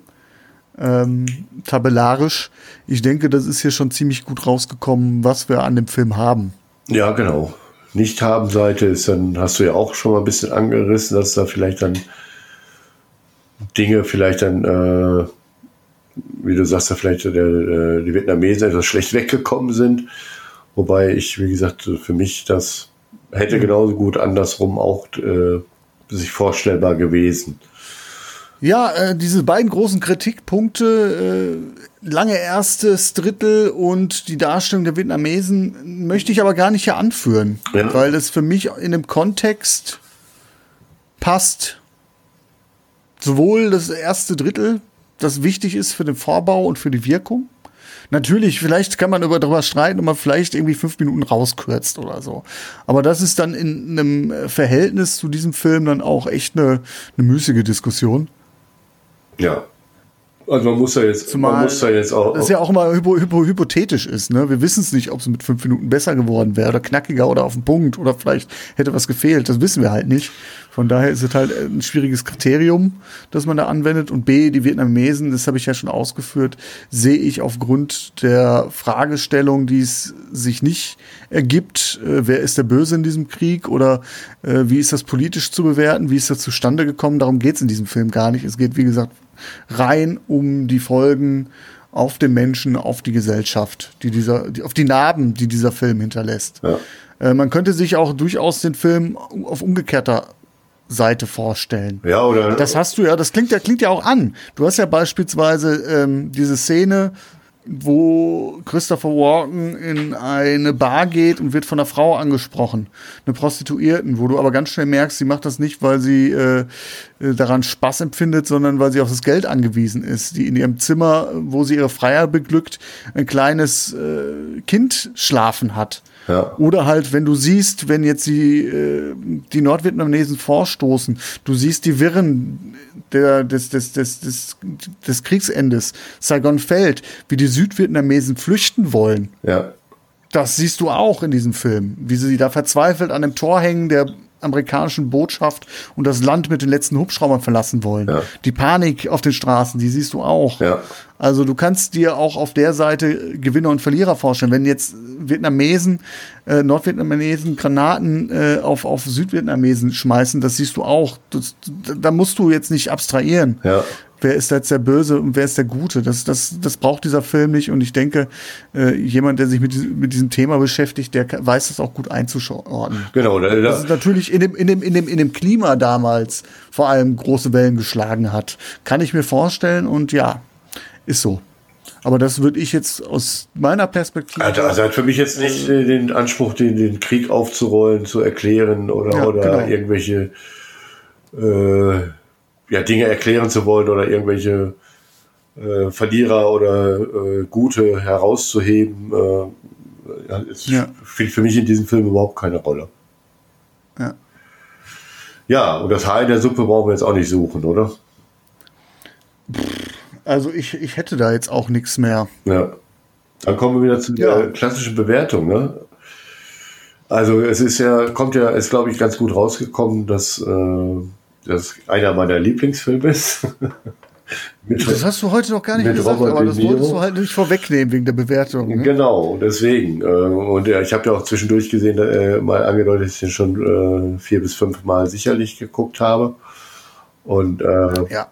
Ähm, tabellarisch. Ich denke, das ist hier schon ziemlich gut rausgekommen, was wir an dem Film haben. Ja, genau. Nicht-Haben-Seite ist dann, hast du ja auch schon mal ein bisschen angerissen, dass da vielleicht dann Dinge vielleicht dann, äh, wie du sagst, da vielleicht der, äh, die Vietnamesen etwas schlecht weggekommen sind. Wobei ich, wie gesagt, für mich das hätte genauso gut andersrum auch äh, sich vorstellbar gewesen. Ja, äh, diese beiden großen Kritikpunkte, äh, lange erstes Drittel und die Darstellung der Vietnamesen, möchte ich aber gar nicht hier anführen, Ja. weil das für mich in dem Kontext passt. Sowohl das erste Drittel das wichtig ist für den Vorbau und für die Wirkung. Natürlich, vielleicht kann man über darüber streiten, ob man vielleicht irgendwie fünf Minuten rauskürzt oder so. Aber das ist dann in einem Verhältnis zu diesem Film dann auch echt eine, eine müßige Diskussion. Ja. Also man muss ja jetzt, Zumal man muss ja jetzt auch. Das ja auch immer hypo, hypo, hypothetisch ist. Ne? Wir wissen es nicht, ob es mit fünf Minuten besser geworden wäre oder knackiger oder auf den Punkt oder vielleicht hätte was gefehlt. Das wissen wir halt nicht. Von daher ist es halt ein schwieriges Kriterium, das man da anwendet. Und B, die Vietnamesen, das habe ich ja schon ausgeführt, sehe ich aufgrund der Fragestellung, die es sich nicht ergibt, äh, wer ist der Böse in diesem Krieg oder äh, wie ist das politisch zu bewerten, wie ist das zustande gekommen, darum geht es in diesem Film gar nicht. Es geht, wie gesagt, rein um die Folgen auf den Menschen, auf die Gesellschaft, die dieser, die, auf die Narben, die dieser Film hinterlässt. Ja. Äh, man könnte sich auch durchaus den Film auf umgekehrter Seite vorstellen. Ja, oder? Das hast du ja, das klingt ja, klingt ja auch an. Du hast ja beispielsweise ähm, diese Szene, wo Christopher Walken in eine Bar geht und wird von einer Frau angesprochen, eine Prostituierten, wo du aber ganz schnell merkst, sie macht das nicht, weil sie äh, daran Spaß empfindet, sondern weil sie auf das Geld angewiesen ist, die in ihrem Zimmer, wo sie ihre Freier beglückt, ein kleines äh, Kind schlafen hat. Ja. Oder halt, wenn du siehst, wenn jetzt die, äh, die Nordvietnamesen vorstoßen, du siehst die Wirren der, des, des, des, des, des Kriegsendes, Saigon fällt, wie die Südvietnamesen flüchten wollen. Ja. Das siehst du auch in diesem Film, wie sie da verzweifelt an dem Tor hängen der amerikanischen Botschaft und das Land mit den letzten Hubschraubern verlassen wollen. Ja. Die Panik auf den Straßen, die siehst du auch. Ja. Also du kannst dir auch auf der Seite Gewinner und Verlierer vorstellen. Wenn jetzt Vietnamesen, äh, Nordvietnamesen Granaten äh, auf, auf Südvietnamesen schmeißen, das siehst du auch. Das, da musst du jetzt nicht abstrahieren. Ja. Wer ist jetzt der Böse und wer ist der Gute? Das, das, das braucht dieser Film nicht. Und ich denke, äh, jemand, der sich mit, diesem- mit diesem Thema beschäftigt, der weiß das auch gut einzuordnen. Genau, da, Das da, ist natürlich in dem, in, dem, in, dem, in dem Klima damals vor allem große Wellen geschlagen hat. Kann ich mir vorstellen und ja, ist so. Aber das würde ich jetzt aus meiner Perspektive. also, also hat für mich jetzt nicht äh, den Anspruch, den, den Krieg aufzurollen, zu erklären oder, Ja, oder genau. irgendwelche äh, ja, Dinge erklären zu wollen oder irgendwelche äh, Verlierer oder äh, Gute herauszuheben. Äh, ja, es Ja. spielt für mich in diesem Film überhaupt keine Rolle. Ja. Ja, und das Haar in der Suppe brauchen wir jetzt auch nicht suchen, oder? Also ich, ich hätte da jetzt auch nichts mehr. Ja. Dann kommen wir wieder zu der Ja. klassischen Bewertung, ne? Also es ist ja, kommt ja, ist glaube ich ganz gut rausgekommen, dass äh, das einer meiner Lieblingsfilme ist. Mit- Das hast du heute noch gar nicht gesagt, Robert aber das wolltest du halt nicht vorwegnehmen wegen der Bewertung. Ne? Genau, deswegen. Äh, und ja, ich habe ja auch zwischendurch gesehen, äh, mal angedeutet, dass ich den schon äh, vier bis fünf Mal sicherlich geguckt habe. Und äh, Ja,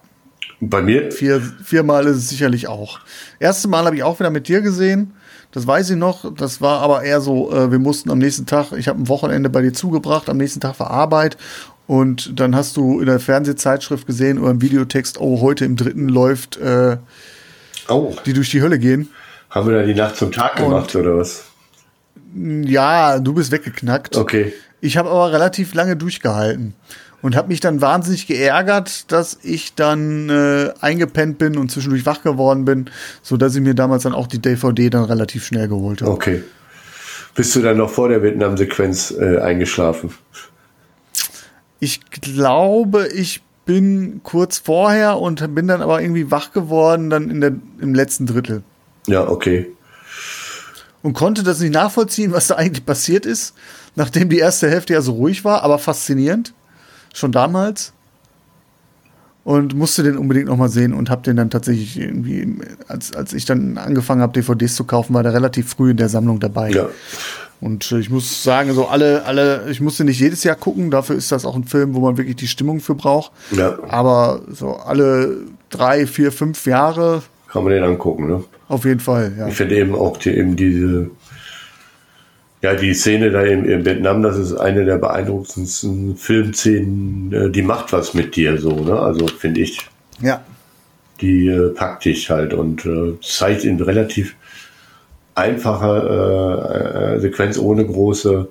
bei mir, vier, viermal ist es sicherlich auch. Erste Mal habe ich auch wieder mit dir gesehen. Das weiß ich noch. Das war aber eher so, äh, wir mussten am nächsten Tag, ich habe ein Wochenende bei dir zugebracht, am nächsten Tag war Arbeit. Und dann hast du in der Fernsehzeitschrift gesehen oder im Videotext, oh, heute im dritten läuft äh, oh, die durch die Hölle gehen. haben wir da die Nacht zum Tag gemacht oder was? Ja, du bist weggeknackt. Okay. Ich habe aber relativ lange durchgehalten und habe mich dann wahnsinnig geärgert, dass ich dann äh, eingepennt bin und zwischendurch wach geworden bin, so dass ich mir damals dann auch die DVD dann relativ schnell geholt habe. Okay. Bist du dann noch vor der Vietnam-Sequenz äh, eingeschlafen? Ich glaube, ich bin kurz vorher und bin dann aber irgendwie wach geworden dann in der, im letzten Drittel Ja, okay. und konnte das nicht nachvollziehen, was da eigentlich passiert ist, nachdem die erste Hälfte ja so ruhig war, aber faszinierend schon damals. Und musste den unbedingt noch mal sehen und habe den dann tatsächlich irgendwie, als, als ich dann angefangen habe, DVDs zu kaufen, war der relativ früh in der Sammlung dabei. Ja. Und ich muss sagen, so alle, alle, ich musste nicht jedes Jahr gucken, dafür ist das auch ein Film, wo man wirklich die Stimmung für braucht. Ja. Aber so alle drei, vier, fünf Jahre Kann man den angucken, ne? auf jeden Fall, ja. Ich finde eben auch die, eben diese, ja, die Szene da in, in Vietnam, das ist eine der beeindruckendsten Filmszenen, äh, die macht was mit dir, so, ne? Also finde ich, Ja. die äh, packt dich halt und äh, zeigt in relativ einfacher äh, Sequenz ohne große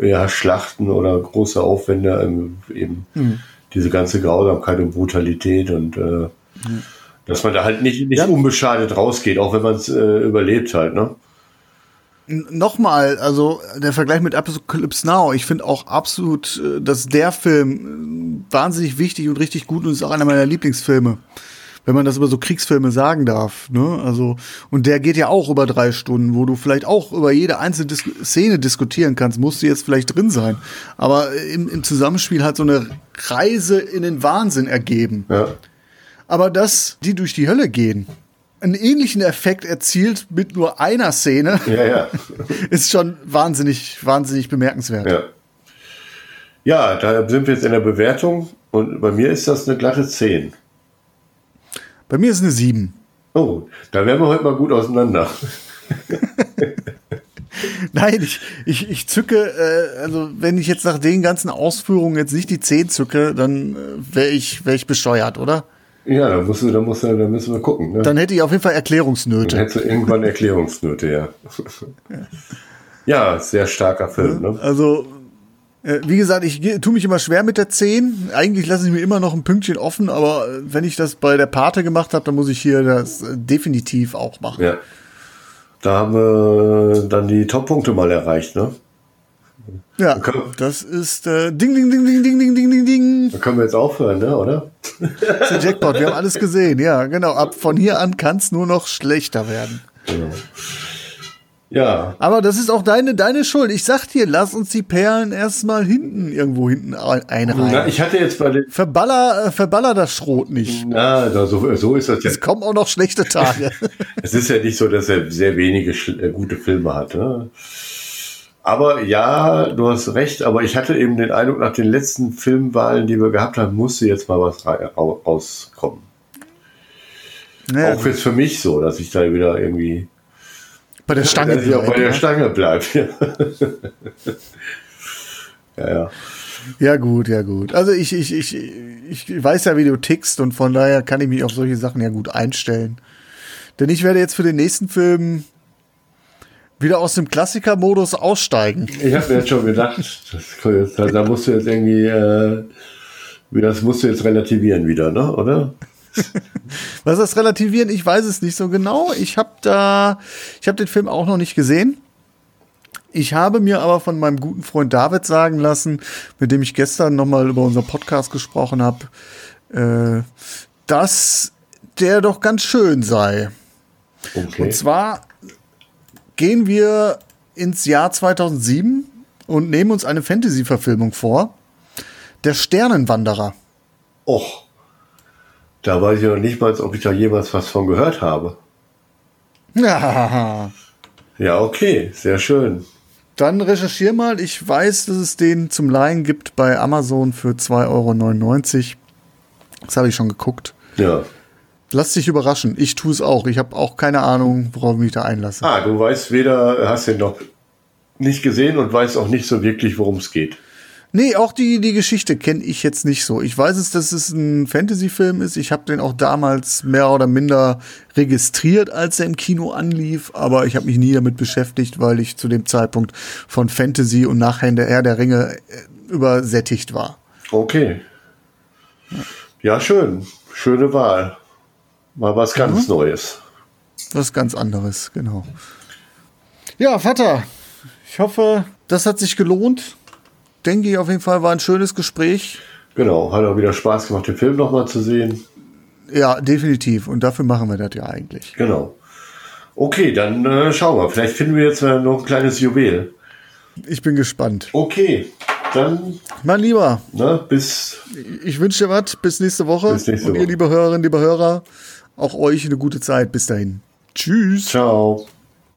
ja, Schlachten oder große Aufwände, ähm, eben diese ganze Grausamkeit und Brutalität und äh, Dass man da halt nicht, nicht unbeschadet rausgeht, auch wenn man es äh, überlebt halt, ne? Nochmal, also der Vergleich mit Apocalypse Now, ich finde auch absolut, äh, dass der Film äh, wahnsinnig wichtig und richtig gut und ist auch einer meiner Lieblingsfilme. Wenn man das über so Kriegsfilme sagen darf, ne? Also, und der geht ja auch über drei Stunden, wo du vielleicht auch über jede einzelne Dis Szene diskutieren kannst, musst du jetzt vielleicht drin sein. Aber im, im Zusammenspiel hat so eine Reise in den Wahnsinn ergeben. Ja. Aber dass die durch die Hölle gehen, einen ähnlichen Effekt erzielt mit nur einer Szene, Ja, ja. ist schon wahnsinnig, wahnsinnig bemerkenswert. Ja. Ja, da sind wir jetzt in der Bewertung und bei mir ist das eine glatte 10. Bei mir ist eine 7. Oh, da wären wir heute mal gut auseinander. Nein, ich, ich, ich zücke, äh, also wenn ich jetzt nach den ganzen Ausführungen jetzt nicht die 10 zücke, dann äh, wäre ich, wär ich bescheuert, oder? Ja, da, musst du, da, musst du, da müssen wir gucken. Ne? Dann hätte ich auf jeden Fall Dann Erklärungsnöte. hättest du irgendwann Erklärungsnöte, ja. Ja, sehr starker Film. Ne? Also, wie gesagt, ich tue mich immer schwer mit der 10. Eigentlich lasse ich mir immer noch ein Pünktchen offen, aber äh, wenn ich das bei der Pate gemacht habe, dann muss ich hier das äh, definitiv auch machen. Ja. Da haben wir dann die Top-Punkte mal erreicht, ne? Ja, Okay. das ist äh, Ding, Ding, Ding, Ding, Ding, Ding, Ding, Ding, Ding. Da können wir jetzt aufhören, ne? oder? Das ist der Jackpot, wir haben alles gesehen. Ja, genau. Ab von hier an kann es nur noch schlechter werden. Genau. Ja, Aber das ist auch deine, deine Schuld. Ich sag dir, lass uns die Perlen erstmal hinten, irgendwo hinten ein- na, einreihen. ich hatte jetzt bei den. Verballer, äh, verballer das Schrot nicht. Na, da, so, so ist das Es jetzt. kommen auch noch schlechte Tage. Es ist ja nicht so, dass er sehr wenige äh, gute Filme hat. Ne? Aber ja, du hast recht, aber ich hatte eben den Eindruck, nach den letzten Filmwahlen, die wir gehabt haben, musste jetzt mal was rau- rauskommen. Ja, Auch jetzt für mich so, dass ich da wieder irgendwie bei der Stange. ich auch bei der ja. Stange bleibe. ja, ja. Ja, gut, ja, gut. Also ich, ich, ich, ich weiß ja, wie du tickst und von daher kann ich mich auf solche Sachen ja gut einstellen. Denn ich werde jetzt für den nächsten Film wieder aus dem Klassiker-Modus aussteigen. Ich habe mir jetzt schon gedacht, das, da, musst du jetzt irgendwie, äh, das musst du jetzt relativieren wieder, ne? Oder? Was das relativieren? Ich weiß es nicht so genau. Ich habe da, ich habe den Film auch noch nicht gesehen. Ich habe mir aber von meinem guten Freund David sagen lassen, mit dem ich gestern noch mal über unseren Podcast gesprochen habe, äh, dass der doch ganz schön sei. Okay. Und zwar gehen wir ins Jahr 2007 und nehmen uns eine Fantasy-Verfilmung vor. Der Sternenwanderer. Och, da weiß ich noch nicht mal, ob ich da jemals was von gehört habe. Ja. Okay, sehr schön. Dann recherchier mal. Ich weiß, dass es den zum Leihen gibt bei Amazon für 2,99 Euro. Das habe ich schon geguckt. Ja. Lass dich überraschen. Ich tue es auch. Ich habe auch keine Ahnung, worauf ich mich da einlasse. Ah, du weißt weder, hast den noch nicht gesehen und weißt auch nicht so wirklich, worum es geht. Nee, auch die, die Geschichte kenne ich jetzt nicht so. Ich weiß es, dass es ein Fantasy-Film ist. Ich habe den auch damals mehr oder minder registriert, als er im Kino anlief, aber ich habe mich nie damit beschäftigt, weil ich zu dem Zeitpunkt von Fantasy und nachher der Herr der Ringe äh, übersättigt war. Okay. Ja, schön. Schöne Wahl. Mal was ganz Neues. Was ganz anderes, genau. Ja, Vater, ich hoffe, das hat sich gelohnt. Denke ich auf jeden Fall war ein schönes Gespräch. Genau, hat auch wieder Spaß gemacht, den Film nochmal zu sehen. Ja, definitiv. Und dafür machen wir das ja eigentlich. Genau. Okay, dann äh, schauen wir. Vielleicht finden wir jetzt äh, noch ein kleines Juwel. Ich bin gespannt. Okay, dann Mein Lieber, ne, bis ich wünsche dir was. Bis nächste Woche. Bis nächste Und ihr, Woche. liebe Hörerinnen, liebe Hörer, auch euch eine gute Zeit. Bis dahin. Tschüss. ciao.